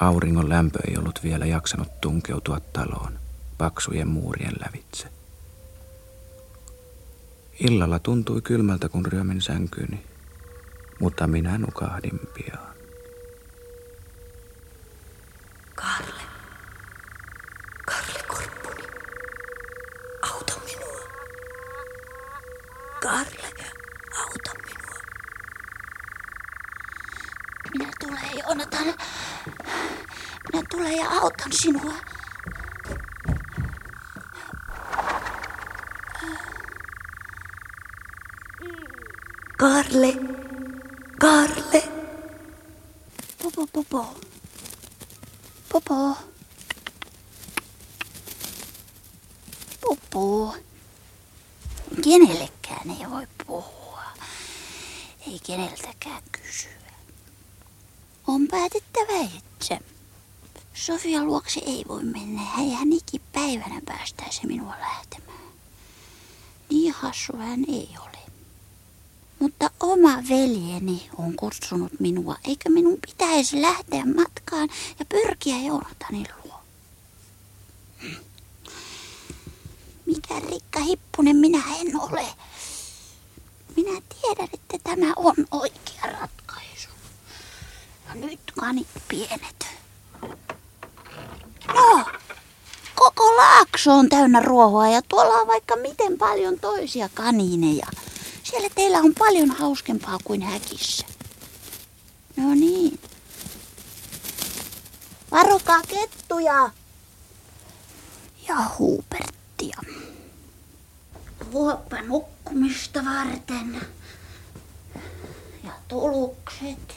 auringon lämpö ei ollut vielä jaksanut tunkeutua taloon paksujen muurien lävitse. Illalla tuntui kylmältä, kun ryömin sänkyni, mutta minä nukahdin pian. Karle Korppuni. Auta minua. Karle, auta minua. Minä tulen, Joonatan. Minä tulen ja autan sinua. Karle. Karle. Popo, popo. Popo. Popo. Kenellekään ei voi puhua. Ei keneltäkään kysyä. On päätettävä itse. Sofia luokse ei voi mennä. Hän päivänä päästäisi minua lähtemään. Niin hassu hän ei ole. Mutta oma veljeni on kutsunut minua, eikö minun pitäisi lähteä matkaan ja pyrkiä Joonatanin luo. Mikä rikka hippunen minä en ole. Minä tiedän, että tämä on oikea ratkaisu. Ja nyt kanit pienet. No, koko laakso on täynnä ruohoa ja tuolla on vaikka miten paljon toisia kaniineja. Siellä teillä on paljon hauskempaa kuin häkissä. No niin. Varokaa kettuja. Ja Huberttia. Huoppa nukkumista varten. Ja tulukset.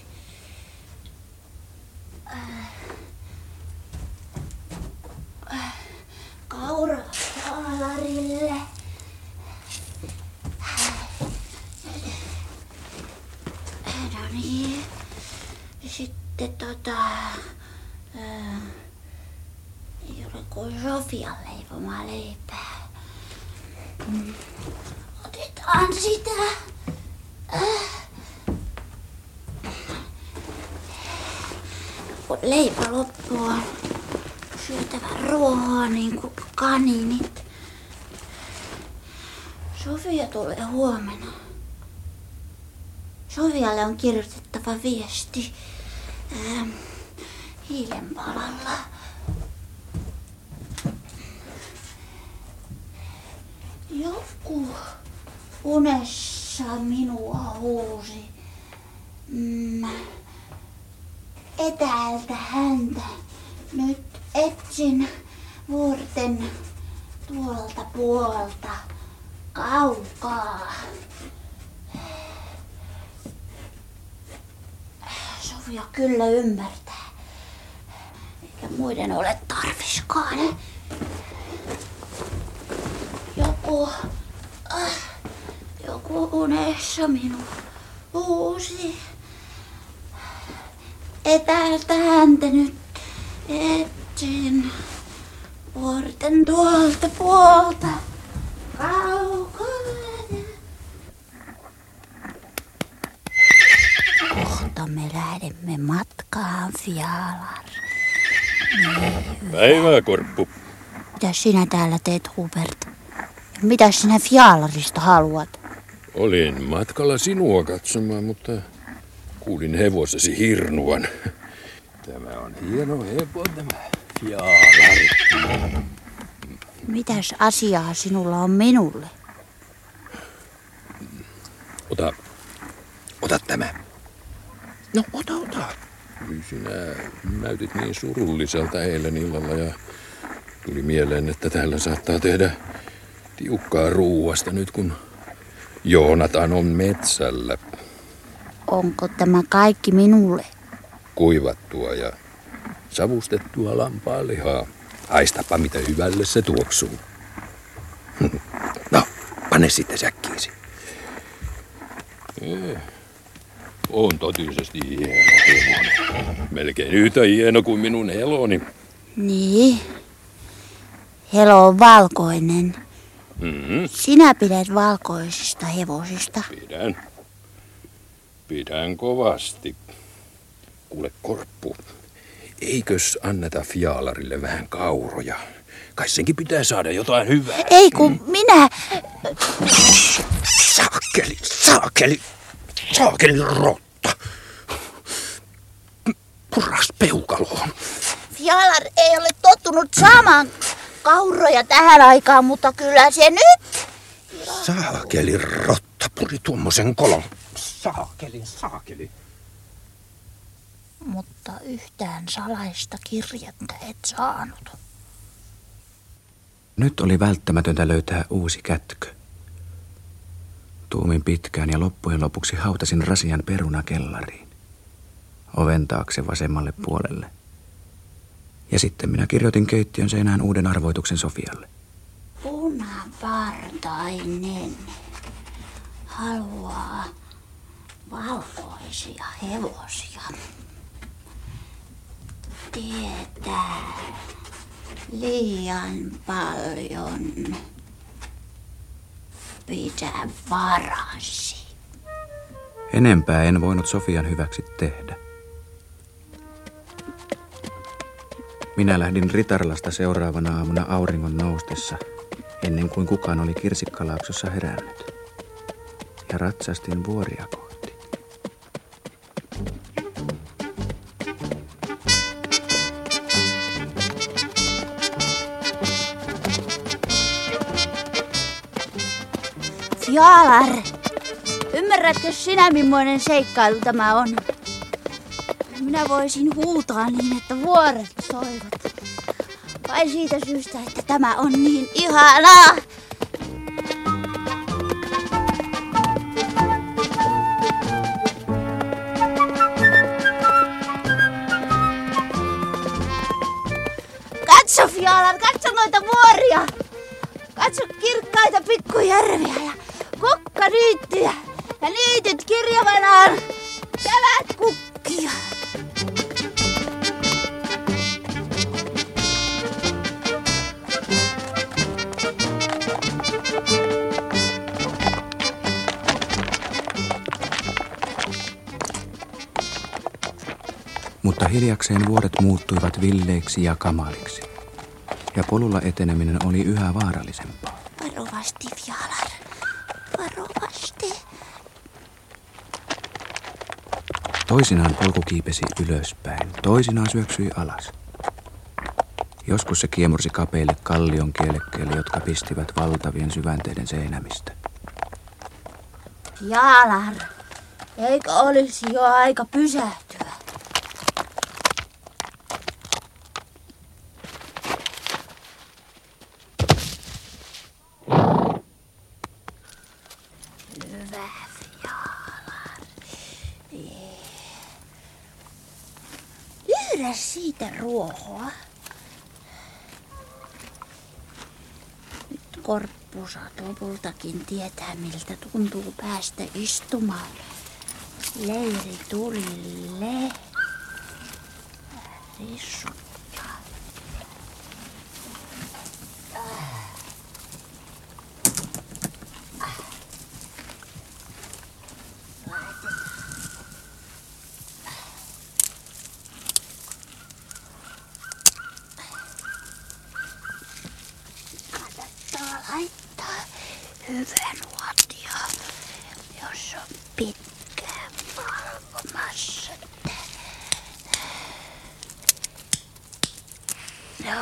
Äh. Äh. Kaura saalarille. No niin. Sitten tota... Ole kuin Sofian leipomaa leipää. Otetaan sitä. Äh. Leipä loppuu, syötävä ruohoa niin kuin kaninit. Sofia tulee huomenna. Sofialle on kirjoitettava viesti ää, hiilenpalalla. Joku unessa minua huusi. Mm, etäältä häntä. Nyt etsin vuorten tuolta puolta kaukaa. Sofia kyllä ymmärtää. Eikä muiden ole tarviskaan. Joku, äh, joku unessa minun uusi. Etäältä häntä nyt etsin. Vuorten tuolta puolta kaukaa. Kohta me lähdemme matkaan, Fialar. Päivää, Korppu. Mitä sinä täällä teet, Hubert? Mitä sinä Fialarista haluat? Olin matkalla sinua katsomaan, mutta kuulin hevosesi hirnuan. Tämä on hieno hevo tämä Fialari. Mitäs asiaa sinulla on minulle? Ota, ota tämä. No, ota, ota. Sinä näytit niin surulliselta eilen illalla ja tuli mieleen, että täällä saattaa tehdä tiukkaa ruuasta nyt kun Joonatan on metsällä Onko tämä kaikki minulle? kuivattua ja savustettua lampaanlihaa. Haistapa mitä hyvälle se tuoksuu. No, pane sitten säkkiisi. On totisesti hieno hevonen. Melkein yhtä hieno kuin minun eloni. Niin. Helo on valkoinen. Mm, Sinä pidät valkoisista hevosista. pidän. Pidän kovasti. Kuule, Korppu, eikös anneta Fialarille vähän kauroja? Kai senkin pitää saada jotain hyvää. Ei kun minä... Saakeli, saakeli, saakeli rotta. Puras peukaloon. Fjalar ei ole tottunut saamaan kauroja tähän aikaan, mutta kyllä se nyt. Saakeli rotta puri tuommoisen kolon. Saakeli, saakeli. Mutta yhtään salaista kirjettä et saanut. Nyt oli välttämätöntä löytää uusi kätkö. Tuumin pitkään ja loppujen lopuksi hautasin rasian perunakellariin. Oven taakse vasemmalle puolelle. Ja sitten minä kirjoitin keittiön seinään uuden arvoituksen Sofialle. Punapartainen haluaa valkoisia hevosia. Tietää liian paljon. Pidä varasi. Enempää en voinut Sofian hyväksi tehdä. Minä lähdin Ritarlasta seuraavana aamuna auringon noustessa, ennen kuin kukaan oli kirsikkalaaksossa herännyt. Ja ratsastin vuoria kohti. Fjalar, ymmärrätkö sinä millainen seikkailu tämä on? Minä voisin huutaa niin, että vuoret soivat. Vai siitä syystä, että tämä on niin ihanaa. Katso Fjalar, katso noita vuoria. Katso kirkkaita pikkujärviä ja kukkaniittyjä ja niityt kirjavanaan. Kevätkukkia. Mutta hiljakseen vuoret muuttuivat villeiksi ja kamaliksi. Ja polulla eteneminen oli yhä vaarallisempaa. Varovasti, Fjalar. Varovasti. Toisinaan polku kiipesi ylöspäin, toisinaan syöksyi alas. Joskus se kiemursi kapeille kallion kielekkeille, jotka pistivät valtavien syvänteiden seinämistä. Fjalar, eikö olisi jo aika pysähtyä? Hyvä Fialar. Lyhdä ruohoa. Nyt korppu saat lopultakin tietää, miltä tuntuu päästä istumaan leiri tulille. Rissuttaa. Kannattaa laittaa hyvä nuotio, jos on pitkään valvomassa. Joo.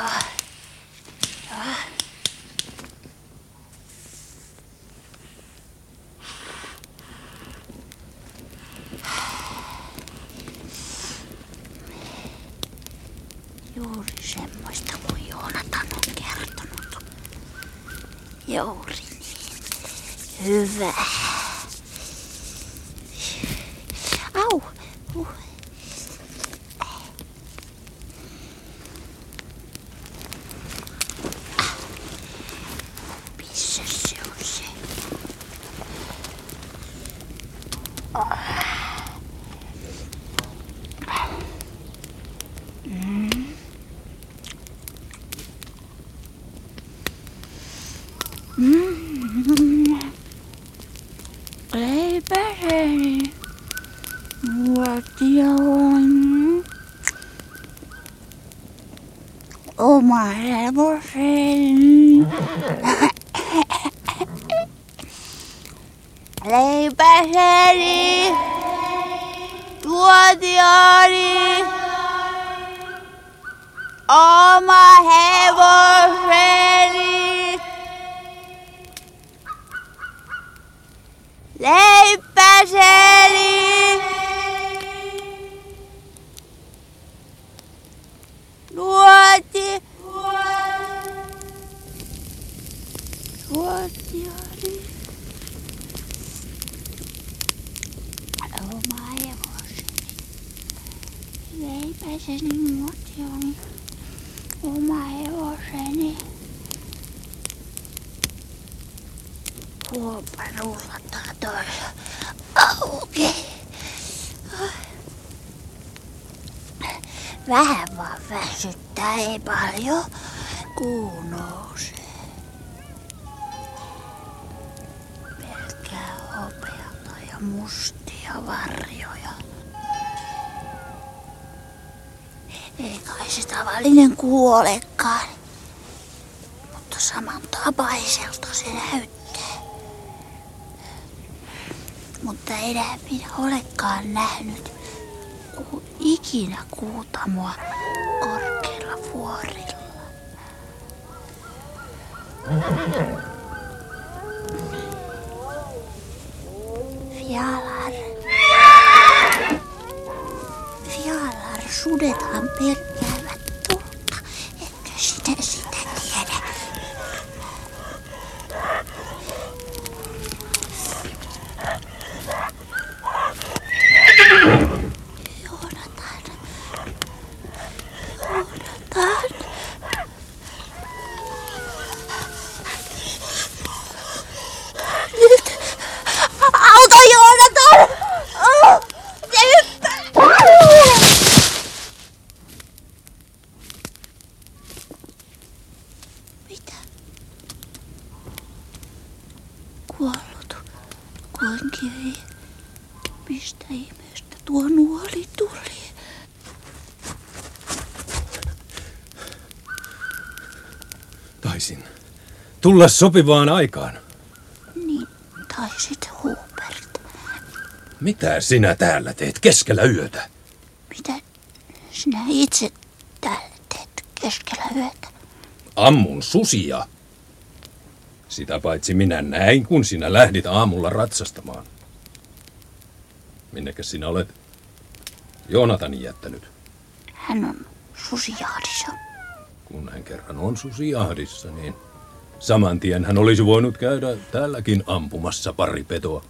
Joo. Juuri semmoista kuin Joonatan on kertonut. Juuri niin. Hyvä. My hablamos en... Le paseri, tuo diori, oh my heaven. Vähän vaan väsyttää, ei paljon. Kuu nousee. Pelkää hopeata ja mustia varjoja. Ei kai se tavallinen kuu olekaan. Mutta saman tapaiselta se näyttää. Mutta enää minä olekaan nähnyt ikinä kuutamoa korkeilla vuorilla. Fialar. Fialar, sudethan pelkäävät tulta. Etkö sinä sitä tiedä? Joonatan. Joonatan. Nyt. Auta Joonatan! Oh, se hyppää. Mitä? Kuollut. Kuonkivi. Mistä ihmeestä tuo nuoli tuli? Taisin tulla sopivaan aikaan. Niin taisit Hubert. Mitä sinä täällä teet keskellä yötä? Mitä sinä itse täällä teet keskellä yötä? Ammun susia. Sitä paitsi minä näin, kun sinä lähdit aamulla ratsastamaan. Minnekä sinä olet Joonatani jättänyt, Hän on susijahdissa. kun hän kerran on susijahdissa, niin Saman tien hän olisi voinut käydä täälläkin ampumassa pari petoa.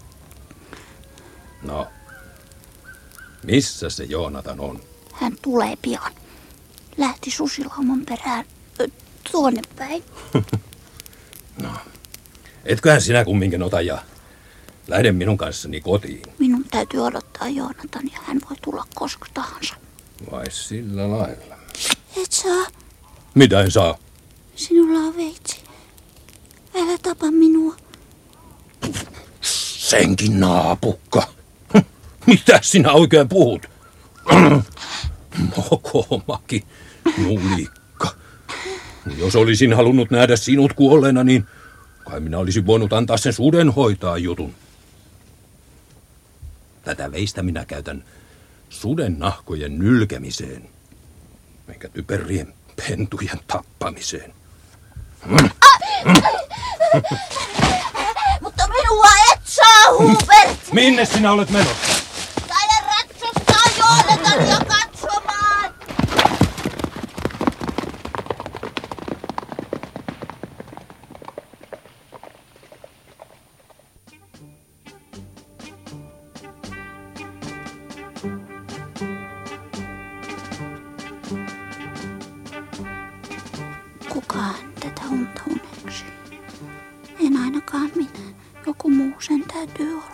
No, missä se Joonatan on? Hän tulee pian. Lähti susilauman perään ö, tuonne päin. No, etköhän sinä kumminkin ota ja lähde minun kanssani kotiin. Minun täytyy odottaa Joonatan ja hän voi tulla koska tahansa. Vai sillä lailla? Et saa. Mitä en saa? Sinulla on veitsi. Tapa minua. Senkin naapukka. Mitä sinä oikein puhut? Mokomaki, nulikka. Jos olisin halunnut nähdä sinut kuolleena, niin kai minä olisin voinut antaa sen suden hoitaa jutun. Tätä veistä minä käytän suden nahkojen nylkemiseen, eikä typerien pentujen tappamiseen. Mutta minua et saa, Hubert! Minne sinä olet menossa? Taida ratsastaa Joonatania katsomaan! Kukaan tätä unta Joku muu sen täytyy olla.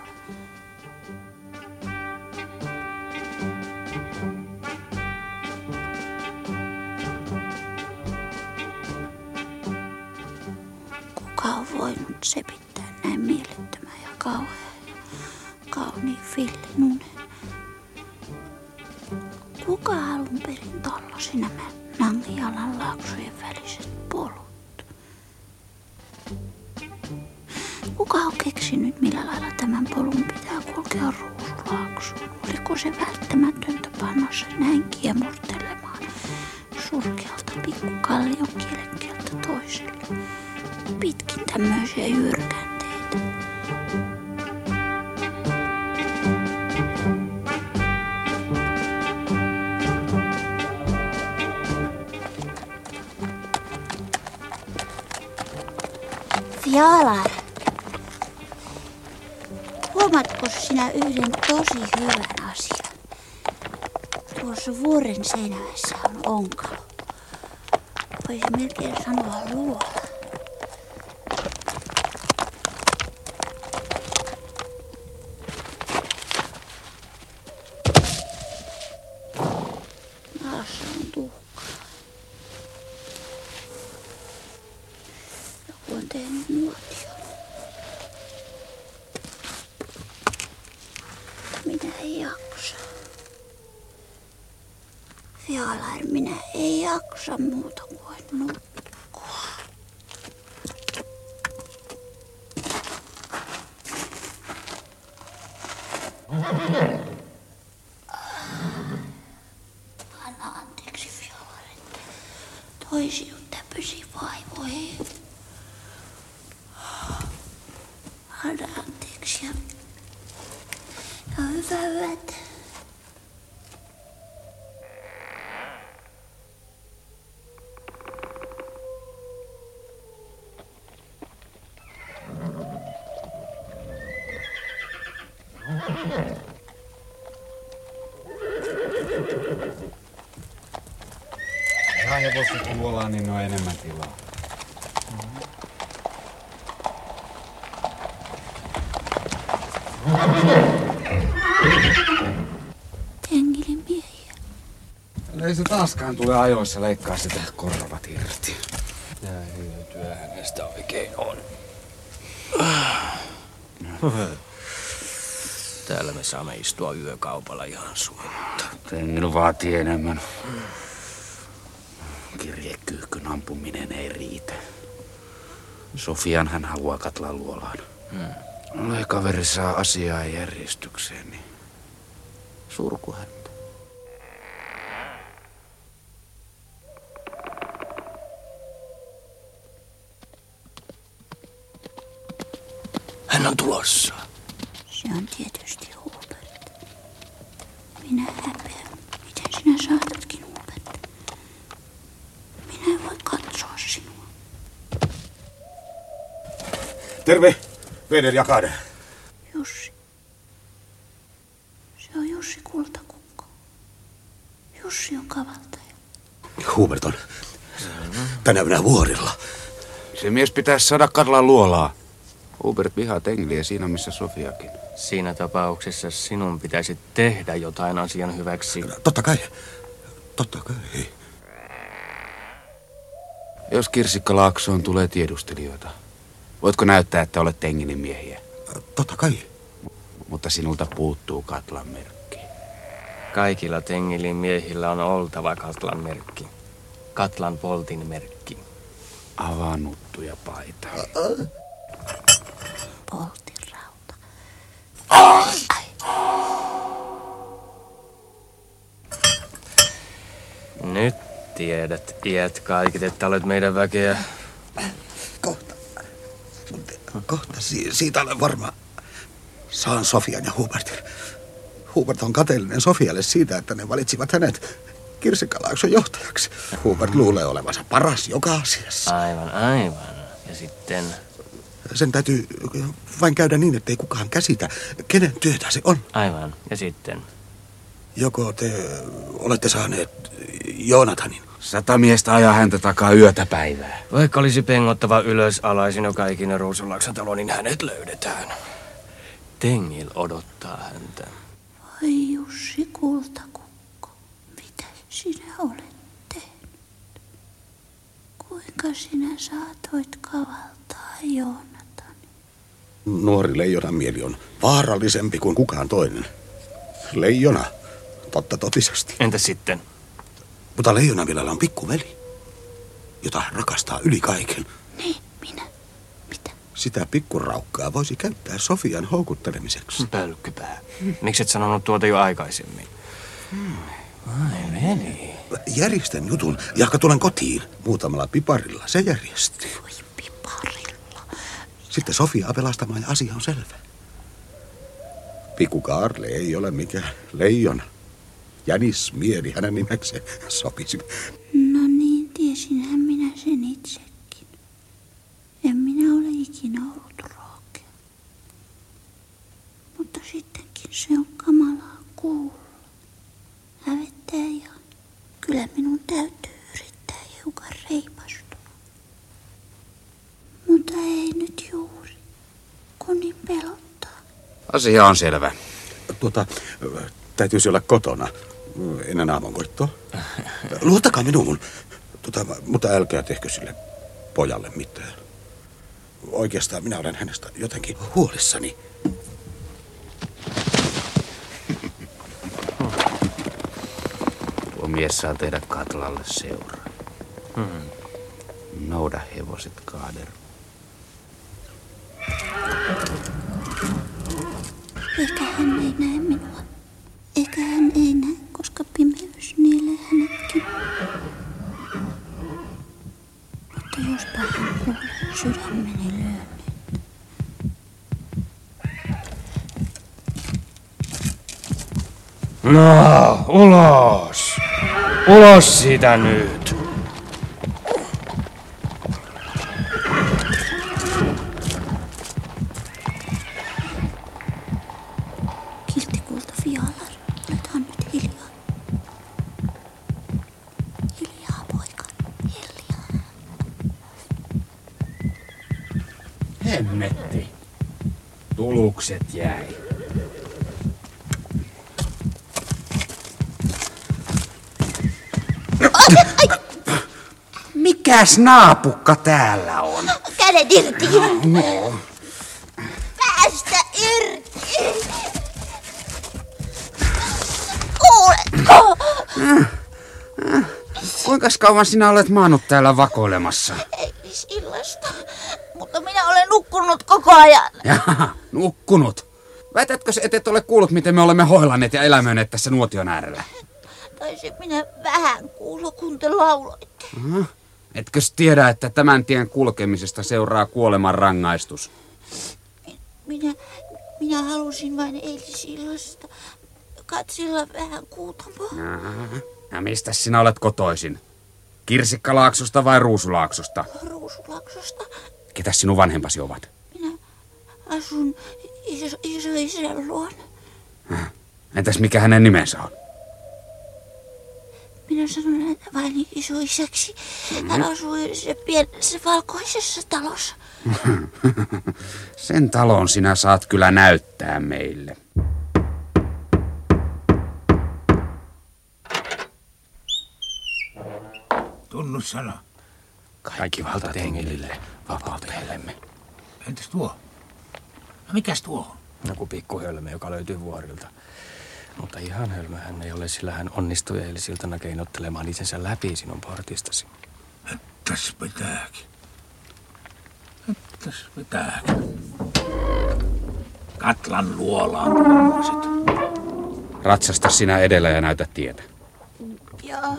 Vuoren seinässä on onkalo. Voisi melkein sanoa luola. Maassa on tuhkaa. Joku on tehnyt nuotion. Minä ei jaksa. Fialair, minä ei jaksa muuta kuin nukkua. Anna anteeksi, Fialair, että toisi on tämmöisiä vaivoja. Anna anteeksi ja, ja hyvää yötä. Rahevosta kuollaan, niin on enemmän tilaa. Tengilimiehiä. Ei se taaskaan tule ajoissa leikkaa sitä korvat irti. Ja hyötyä hänestä oikein on. Täällä me saamme istua yökaupalla ihan suotta. Tengil vaatii enemmän. Kirjekyyhkyn ampuminen ei riitä. Sofian hän haluaa katlaa luolaan. Hmm. Ole kaveri saa asiaa järjestykseen, niin surku. Hän on tulossa. Se on tietysti Hubert. Minä häpeän. Miten sinä saatatkin, Hubert? Minä en voi katsoa sinua. Terve, Veder ja Kade. Jussi. Se on Jussi Kultakukko. Jussi on kavaltaja. Hubert on tänä yönä vuorilla. Se mies pitäisi saada Karlan luolaa. Hubert vihaa Tengliä siinä, missä Sofiakin. Siinä tapauksessa sinun pitäisi tehdä jotain asian hyväksi. Totta kai. Totta kai. Jos Kirsikka Laaksoon tulee tiedustelijoita, voitko näyttää, että olet Tenginin miehiä? Totta kai. Mutta sinulta puuttuu Katlan merkki. Kaikilla Tengilin miehillä on oltava Katlan merkki. Katlan poltin merkki. Avannuttu ja paita. Poltin rauta. Nyt tiedät, iät kaikit, että olet meidän väkeä. Kohta. Si- siitä olen varma. Saan Sofian ja Hubertin. Hubert on kateellinen Sofialle siitä, että ne valitsivat hänet Kirsikkalaakson johtajaksi. Hubert luulee olevansa paras joka asiassa. Aivan, aivan. Ja sitten... Sen täytyy vain käydä niin, ettei kukaan käsitä, kenen työtä se on. Aivan. Ja sitten... Joko te olette saaneet Joonatanin? Sata miestä ajaa häntä takaa yötä päivää. Vaikka olisi pengottava ylös alaisin joka ikinen Ruusunlaakson talo, niin hänet löydetään. Tengil odottaa häntä. Voi Jussi Kultakukko, mitä sinä olet tehnyt? Kuinka sinä saatoit kavaltaa Joonatan? Nuori leijonan mieli on vaarallisempi kuin kukaan toinen. Leijona, totta totisesti. Entä sitten? Mutta leijonavillalla on pikkuveli, jota hän rakastaa yli kaiken. Niin, minä. Sitä pikkuraukkaa voisi käyttää Sofian houkuttelemiseksi. Pölkkypää. Miksi et sanonut tuota jo aikaisemmin? Vai veli. Järjestän jutun, jahka tulen kotiin. Muutamalla piparilla se järjesti. Voi piparilla. Sitten Sofia pelastamaan ja asia on selvä. Pikku Kaarle ei ole mikään leijona. Jänis mieli hänen nimekseen sopisi. No niin, tiesinhän minä sen itsekin. En minä ole ikinä ollut rohkea. Mutta sittenkin se on kamalaa kuulla. Hävettää ihan. Kyllä minun täytyy yrittää hiukan reipastua. Mutta ei nyt juuri, kun niin pelottaa. Asia on selvä. Tuota, täytyisi olla kotona ennen aamunkoittoa. Luottakaa minuun. Tuota, mutta älkää tehkö sille pojalle mitään. Oikeastaan minä olen hänestä jotenkin huolissani. Tuo mies saa tehdä Katlalle seuraa. Hmm. Nouda hevoset kaader. Ehkä hän ei näe minua. Ehkä hän ei näe, koska pimeys nielee hänetkin. Mutta jospa hän kuulee sydämeni lyönnin. No, ulos! Ulos siitä nyt! Kilttikulta Fialar, olethan nyt hiljaa. Hiljaa, poika, hiljaa. Hemmetti. Tulukset jäi. Mikäs naapukka täällä on? Kädet irti! No. Päästä irti! Kuuletko? Kuinka kauan sinä olet maannut täällä vakoilemassa? Eilisillasta. Mutta minä olen nukkunut koko ajan. Jaha, nukkunut. Väitätkö et et ole kuullut, miten me olemme hoilanneet ja elämöineet tässä nuotion äärellä? Taisin minä vähän kuulla, kun te lauloitte. Aha. Etkö tiedä, että tämän tien kulkemisesta seuraa kuoleman rangaistus? Minä, minä halusin vain eilisillasta katsella vähän kuutamoa. Ja mistä sinä olet kotoisin? Kirsikkalaaksosta vai Ruusulaaksosta? Ruusulaksosta. Ketä sinun vanhempasi ovat? Minä, asun iso, isoisän luona. Entäs mikä hänen nimensä on? Minä sanon että vain isoisäksi. Hän asuu se pienessä valkoisessa talossa. Sen talon sinä saat kyllä näyttää meille. Tunnussana. Kaikki valta Tengelille, vapautajallemme. Entäs tuo? No mikäs tuo? Joku pikkuhölmö, joka löytyy vuorilta. Mutta ihan hölmö hän ei ole, sillä hän onnistui eilisiltana keinottelemaan itsensä läpi sinun portistasi. Tässä pitääkin. Tässä pitääkin. Katlan luolaan tuommoiset. Ratsasta sinä edellä ja näytä tietä. Joo.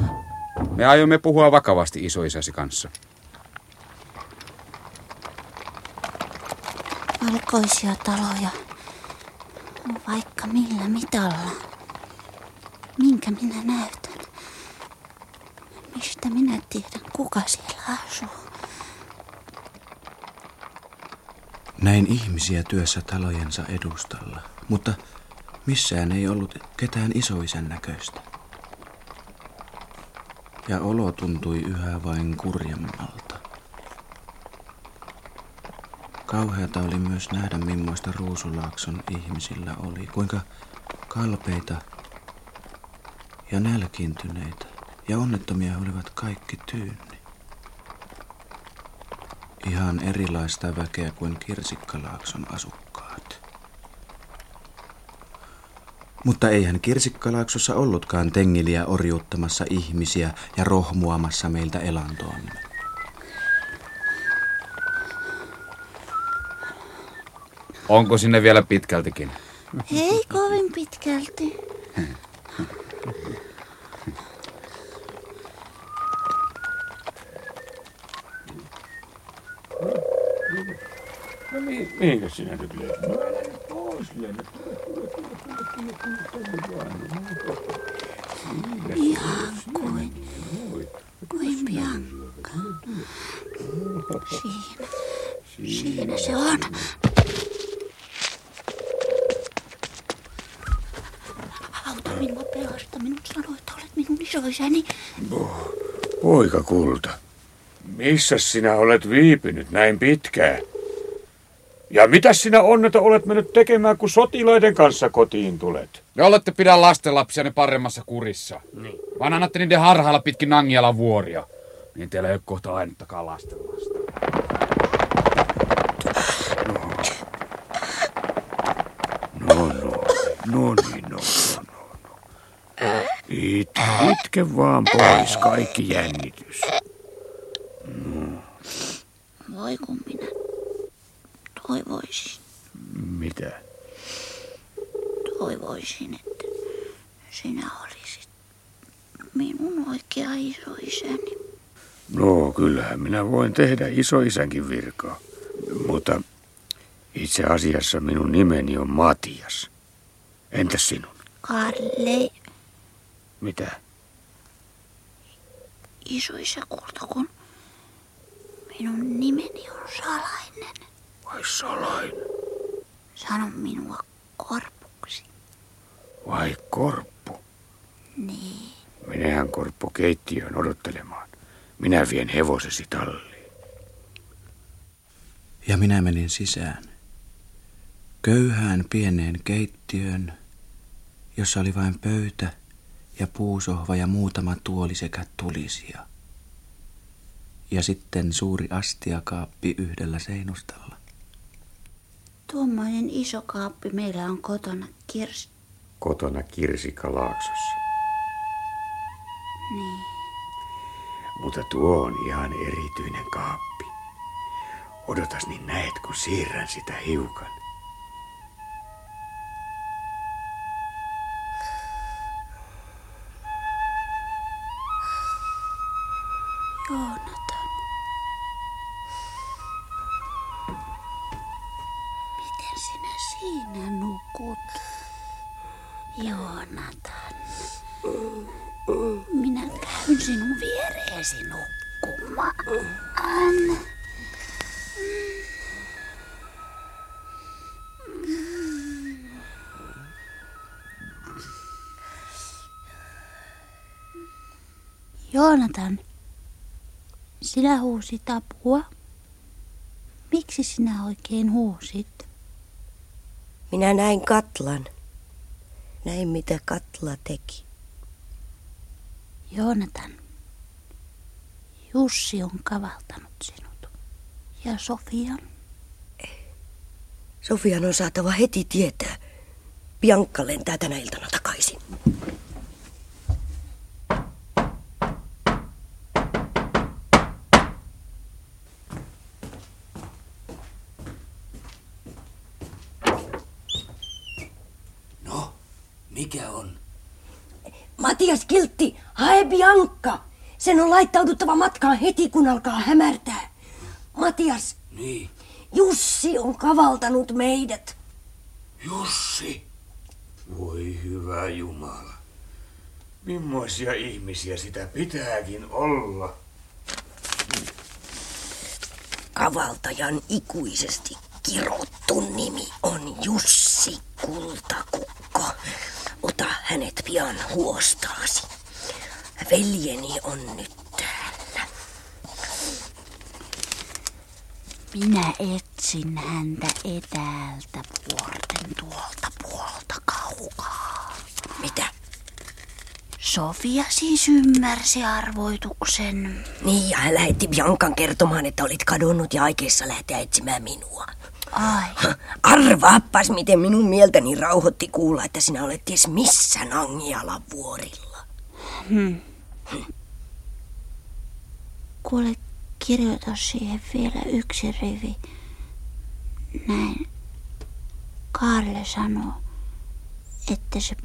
Me aiomme puhua vakavasti isoisäsi kanssa. Valkoisia taloja. Vaikka millä mitalla. Minkä minä näytän? Mistä minä tiedän, kuka siellä asuu? Näin ihmisiä työssä talojensa edustalla, mutta missään ei ollut ketään isoisän näköistä. Ja olo tuntui yhä vain kurjemmalta. Kauheata oli myös nähdä, millaista Ruusulaakson ihmisillä oli, kuinka kalpeita ja nälkiintyneitä ja onnettomia olivat kaikki tyynni. Ihan erilaista väkeä kuin Kirsikkalaakson asukkaat. Mutta eihän Kirsikkalaaksossa ollutkaan tengiliä orjuuttamassa ihmisiä ja rohmuamassa meiltä elantoamme. Onko sinne vielä pitkältikin? Ei kovin pitkälti. No mi, mihinkä sinä nyt löydät? No älä nyt pois. Ihan kuin, kuin Bianca. Siinä, siinä se on. Pelasta. Minut sanoi, että olet minun isoisäni. Poika kulta, missä sinä olet viipynyt näin pitkään? Ja mitä sinä onneta olet mennyt tekemään, kun sotilaiden kanssa kotiin tulet? Ne olette pidä lastenlapsianne paremmassa kurissa. Niin. Vaan annatte niiden harhailla pitkin Nangialan vuoria. Niin teillä ei ole kohta ainuttakaan lastenlasta. No, no, no niin, no, no, no, no. It, itke vaan pois kaikki jännitys. Voi kun minä toivoisin, Mitä? toivoisin, että sinä olisit minun oikea isoisäni. No, kyllähän minä voin tehdä isoisänkin virkaa. Mutta itse asiassa minun nimeni on Matias. Entäs sinun? Kalle, Mitä? isoisä kulta, kun minun nimeni on salainen. Vai salainen? Sano minua korpuksi. Vai korppu? Niin. Menehän korppu keittiöön odottelemaan. Minä vien hevosesi talliin. Ja minä menin sisään. Köyhään pieneen keittiöön, jossa oli vain pöytä ja puusohva ja muutama tuoli sekä tulisia. Ja sitten suuri astiakaappi yhdellä seinustalla. Tuommoinen iso kaappi meillä on kotona kirs... Kotona Kirsikalaaksossa. Niin. Mutta tuo on ihan erityinen kaappi. Odotas niin näet, kun siirrän sitä hiukan. Joonatan, minä käyn sinun viereesi nukkumaan. Joonatan, sinä huusit apua. Miksi sinä oikein huusit? Minä näin katlan. Näin mitä Katla teki. Joonatan, Jussi on kavaltanut sinut. Ja Sofian. Sofian on saatava heti tietää. Bianca lentää tänä iltana takaisin. No, mikä on? Matias Kiltti, hae Bianca. Sen on laittauduttava matkaan heti, kun alkaa hämärtää. Matias, Niin, Jussi on kavaltanut meidät. Jussi. Voi hyvä Jumala. Mimmoisia ihmisiä sitä pitääkin olla? Kavaltajan ikuisesti kirottu nimi on Jussi Kultakukko. Ota hänet pian huostaasi. Veljeni on nyt täällä. Minä etsin häntä etäältä vuorten tuolta puolta kaukaa. Mitä? Sofia siis ymmärsi arvoituksen. Niin, ja hän lähetti Biancan kertomaan, että olit kadonnut ja aikeissa lähteä etsimään minua. Ai, Arvaappas, miten minun mieltäni rauhoitti kuulla, että sinä olet ties missä Nangialan vuorilla. hmm. Kuule, kirjoita siihen vielä yksi rivi. Näin. Kaarle sanoo, että se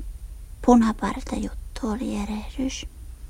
punaparta juttu oli erehdys.